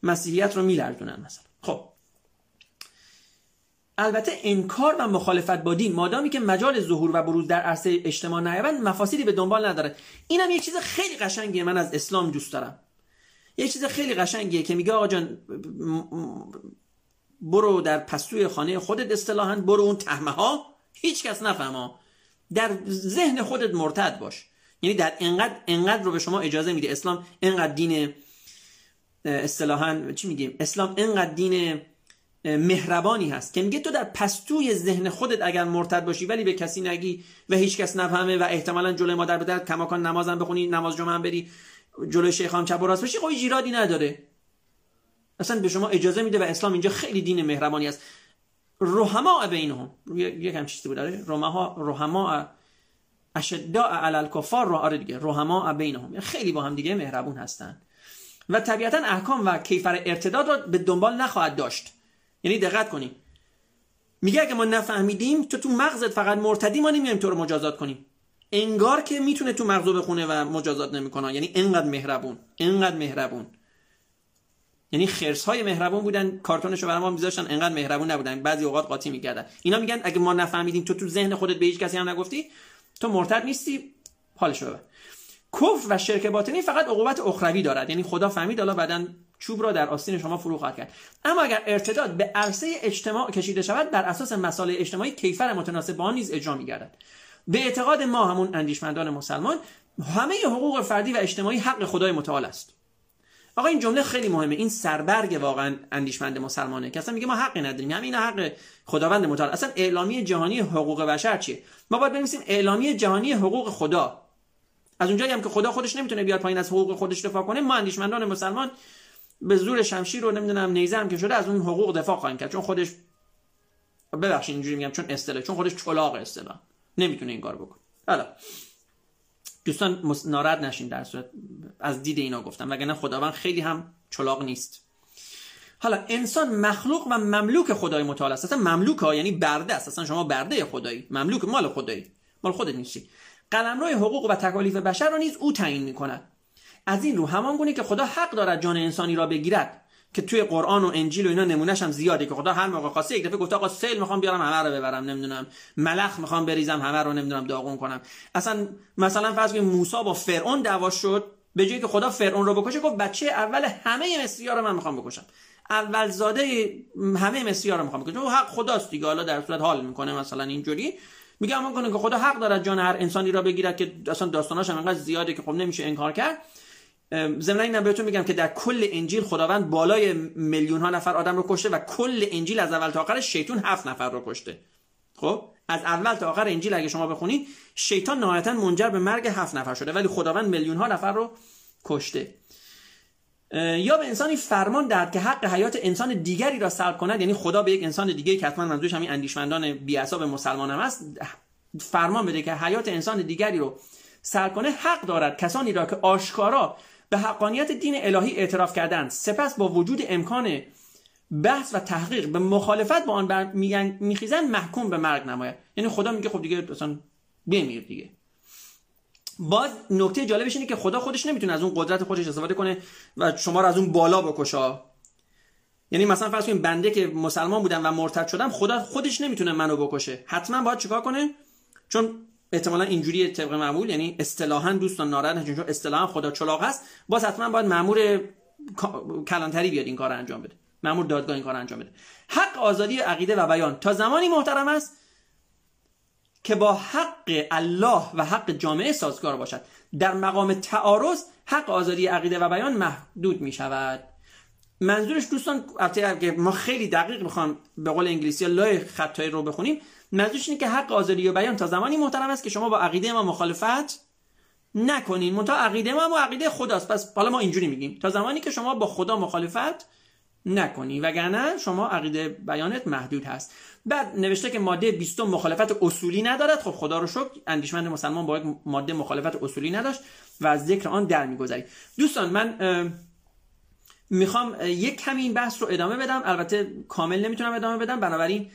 مسیحیت رو میلرزونن مثلا. خب. البته انکار و مخالفت با دین مادامی که مجال ظهور و بروز در عرصه اجتماع نیابند مفاسدی به دنبال نداره. اینم یه چیز خیلی قشنگیه من از اسلام دوست دارم. یه چیز خیلی قشنگیه که میگه آقا جان برو در پستوی خانه خودت اصطلاحا برو اون تهمه ها. هیچ کس نفهمه در ذهن خودت مرتد باش. یعنی در انقدر انقدر رو به شما اجازه میده اسلام انقدر دین اصطلاحا چی میگیم؟ اسلام انقدر دین مهربانی هست که میگه تو در پستوی ذهن خودت اگر مرتد باشی ولی به کسی نگی و هیچ کس نفهمه و احتمالا جلوی مادر بدر کماکان نمازم بخونی نماز جمعه هم بری جلوی شیخ چپ و راست بشی خب جیرادی نداره. اصلا به شما اجازه میده و اسلام اینجا خیلی دین مهربانی است. رحما بینهم. یک هم چیزی بود داره رحما رحما اشداء علی الکفار رو آره دیگه. رحما بینهم. یعنی خیلی با هم دیگه مهربون هستن. و طبیعتا احکام و کیفر ارتداد رو به دنبال نخواهد داشت. یعنی دقت کنیم میگه اگه ما نفهمیدیم تو تو مغزت فقط مرتدی ما نمیایم تو رو مجازات کنیم. انگار که می‌تونه تو مغزو بخونه و مجازات نمی‌کنه. یعنی انقدر مهربون انقدر مهربون. یعنی خرس های مهربون بودن کارتونش رو میذاشتن انقدر مهربون نبودن. بعضی اوقات قاطی می‌کردن. اینا میگن اگه ما نفهمیدیم تو تو ذهن خودت به هیچ کسی هم نگفتی تو مرتد نیستی حالش ببر. کفر و شرک باطنی فقط عقوبت اخروی دارد. یعنی خدا فهمید حالا بعدا چوب را در آستین شما فرو خواهد کرد. اما اگر ارتداد به عرصه اجتماع کشیده شود بر اساس مسائل اجتماعی کیفر متناسب با نیز اجرا میگردد. به اعتقاد ما همون اندیشمندان مسلمان همه حقوق فردی و اجتماعی حق خدای متعال است. آقا این جمله خیلی مهمه. این سربرگ واقعا اندیشمند مسلمانه که اصلا میگه ما حقی نداریم. همین حق خداوند متعال. اصلا اعلامیه جهانی حقوق بشر چیه؟ ما باید بنویسیم اعلامیه جهانی حقوق خدا. از اونجایی هم که خدا خودش نمی‌تونه بیاد پایین از حقوق خودش دفاع کنه ما اندیشمندان مسلمان به زور شمشیر رو نمی‌دونم نیزه هم که شده از اون حقوق دفاع خواهیم کرد. چون خودش ببخشید اینجوری میگم چون اصطلاح چون خودش چلاق اصطلاح نمی‌تونه این کار بکنه. حالا. دوستان ناراحت نشین در صورت از دید اینا گفتم. وگرنه خداوند خیلی هم چلاق نیست. حالا انسان مخلوق و مملوک خدای متعال است. اصلا مملوک ها یعنی برده است. اصلا شما برده خدایی. مملوک مال خدایی. مال خودت نیستی. قلمرو حقوق و تکالیف بشر را نیز او تعیین می‌کند. از این رو همان گونه که خدا حق دارد جان انسانی را بگیرد که توی قرآن و انجیل و اینا نمونهش هم زیاده که خدا هر موقع خواسته یک دفعه گفته آقا سیل می‌خوام بیارم همه رو ببرم نمی‌دونم ملخ می‌خوام بریزم همه رو نمی‌دونم داغون کنم. اصلا مثلا فرض کنید موسی با فرعون دعوا شد به جایی که خدا فرعون رو بکشه گفت بچه اول همه مصری رو من می‌خوام بکشم. اول زاده همه مصری رو می‌خوام بکشم. حق خداست دیگه حالا در صورت حال می‌کنه مثلا اینجوری. میگه اما کنه که خدا حق دارد جان هر انسانی را بگیرد که اصلا داستاناش هم انقدر زیاده که خب نمیشه انکار کرد. ضمن اینم بهتون میگم که در کل انجیل خداوند بالای میلیون ها نفر آدم رو کشته و کل انجیل از اول تا آخر شیطان هفت نفر رو کشته. خب؟ از اول تا آخر انجیل اگه شما بخونید شیطان نهایتا منجر به مرگ هفت نفر شده ولی خداوند میلیون ها نفر رو کشته. یا به انسانی فرمان دهد که حق حیات انسان دیگری را سلب کند یعنی خدا به یک انسان دیگه که حتما منظورش همین اندیشمندان بی‌حساب مسلمان هم هست فرمان بده که حیات انسان دیگری رو سلب کنه. حق دارد کسانی را که آشکارا به حقانیت دین الهی اعتراف کردند سپس با وجود امکان بحث و تحقیق به مخالفت با آن میخیزن محکوم به مرگ نماید. یعنی خدا میگه خب دیگه مثلا بمیر دیگه. باز نکته جالبش اینه که خدا خودش نمی‌تونه از اون قدرت خودش استفاده کنه و شما رو از اون بالا بکشه. یعنی مثلا فرض کنید بنده که مسلمان بودم و مرتد شدم خدا خودش نمی‌تونه منو بکشه. حتما باید چیکار کنه؟ چون احتمالا اینجوری طبق معمول یعنی اصطلاحا دوستان ناراحت چون اصطلاحا خدا چلاق هست باز حتما باید مامور کلانتری بیاد این کار انجام بده. مامور دادگاه این کار انجام بده. حق آزادی عقیده و بیان. تا زمانی محترم است که با حق الله و حق جامعه سازگار باشد. در مقام تعارض حق آزادی عقیده و بیان محدود می شود منظورش دوستان البته ما خیلی دقیق بخوام به قول انگلیسی لای خطای رو بخونیم منظورش اینه که حق آزادی و بیان تا زمانی محترم است که شما با عقیده ما مخالفت نکنین. منتها عقیده ما و عقیده خداست. پس حالا ما اینجوری میگیم. تا زمانی که شما با خدا مخالفت نکنی. وگرنه شما عقیده بیانت محدود هست. بعد نوشته که ماده 20 مخالفت اصولی ندارد. خب خدا رو شکر اندیشمند مسلمان با یک ماده مخالفت اصولی نداشت و از ذکر آن در میگذری. دوستان من می‌خوام یک کمی این بحث رو ادامه بدم. البته کامل نمی‌تونم ادامه بدم. بنابراین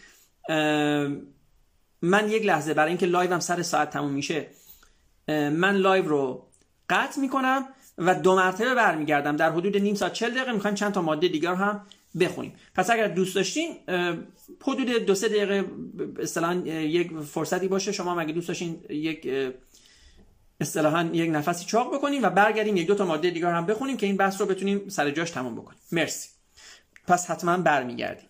من یک لحظه برای اینکه لایوم سر ساعت تموم میشه من لایو رو قطع می‌کنم. و دو مرتبه برمیگردم. در حدود نیم ساعت چل دقیقه می‌خوایم چند تا ماده دیگر هم بخونیم. پس اگر دوست داشتین حدود دو سه دقیقه اصطلاحا یک فرصتی باشه. شما اگه دوست داشتین یک اصطلاحا یک نفسی چاق بکنیم و برگردیم یک دو تا ماده دیگر هم بخونیم که این بحث رو بتونیم سر جاش تمام بکنیم. مرسی. پس حتما برمیگردیم.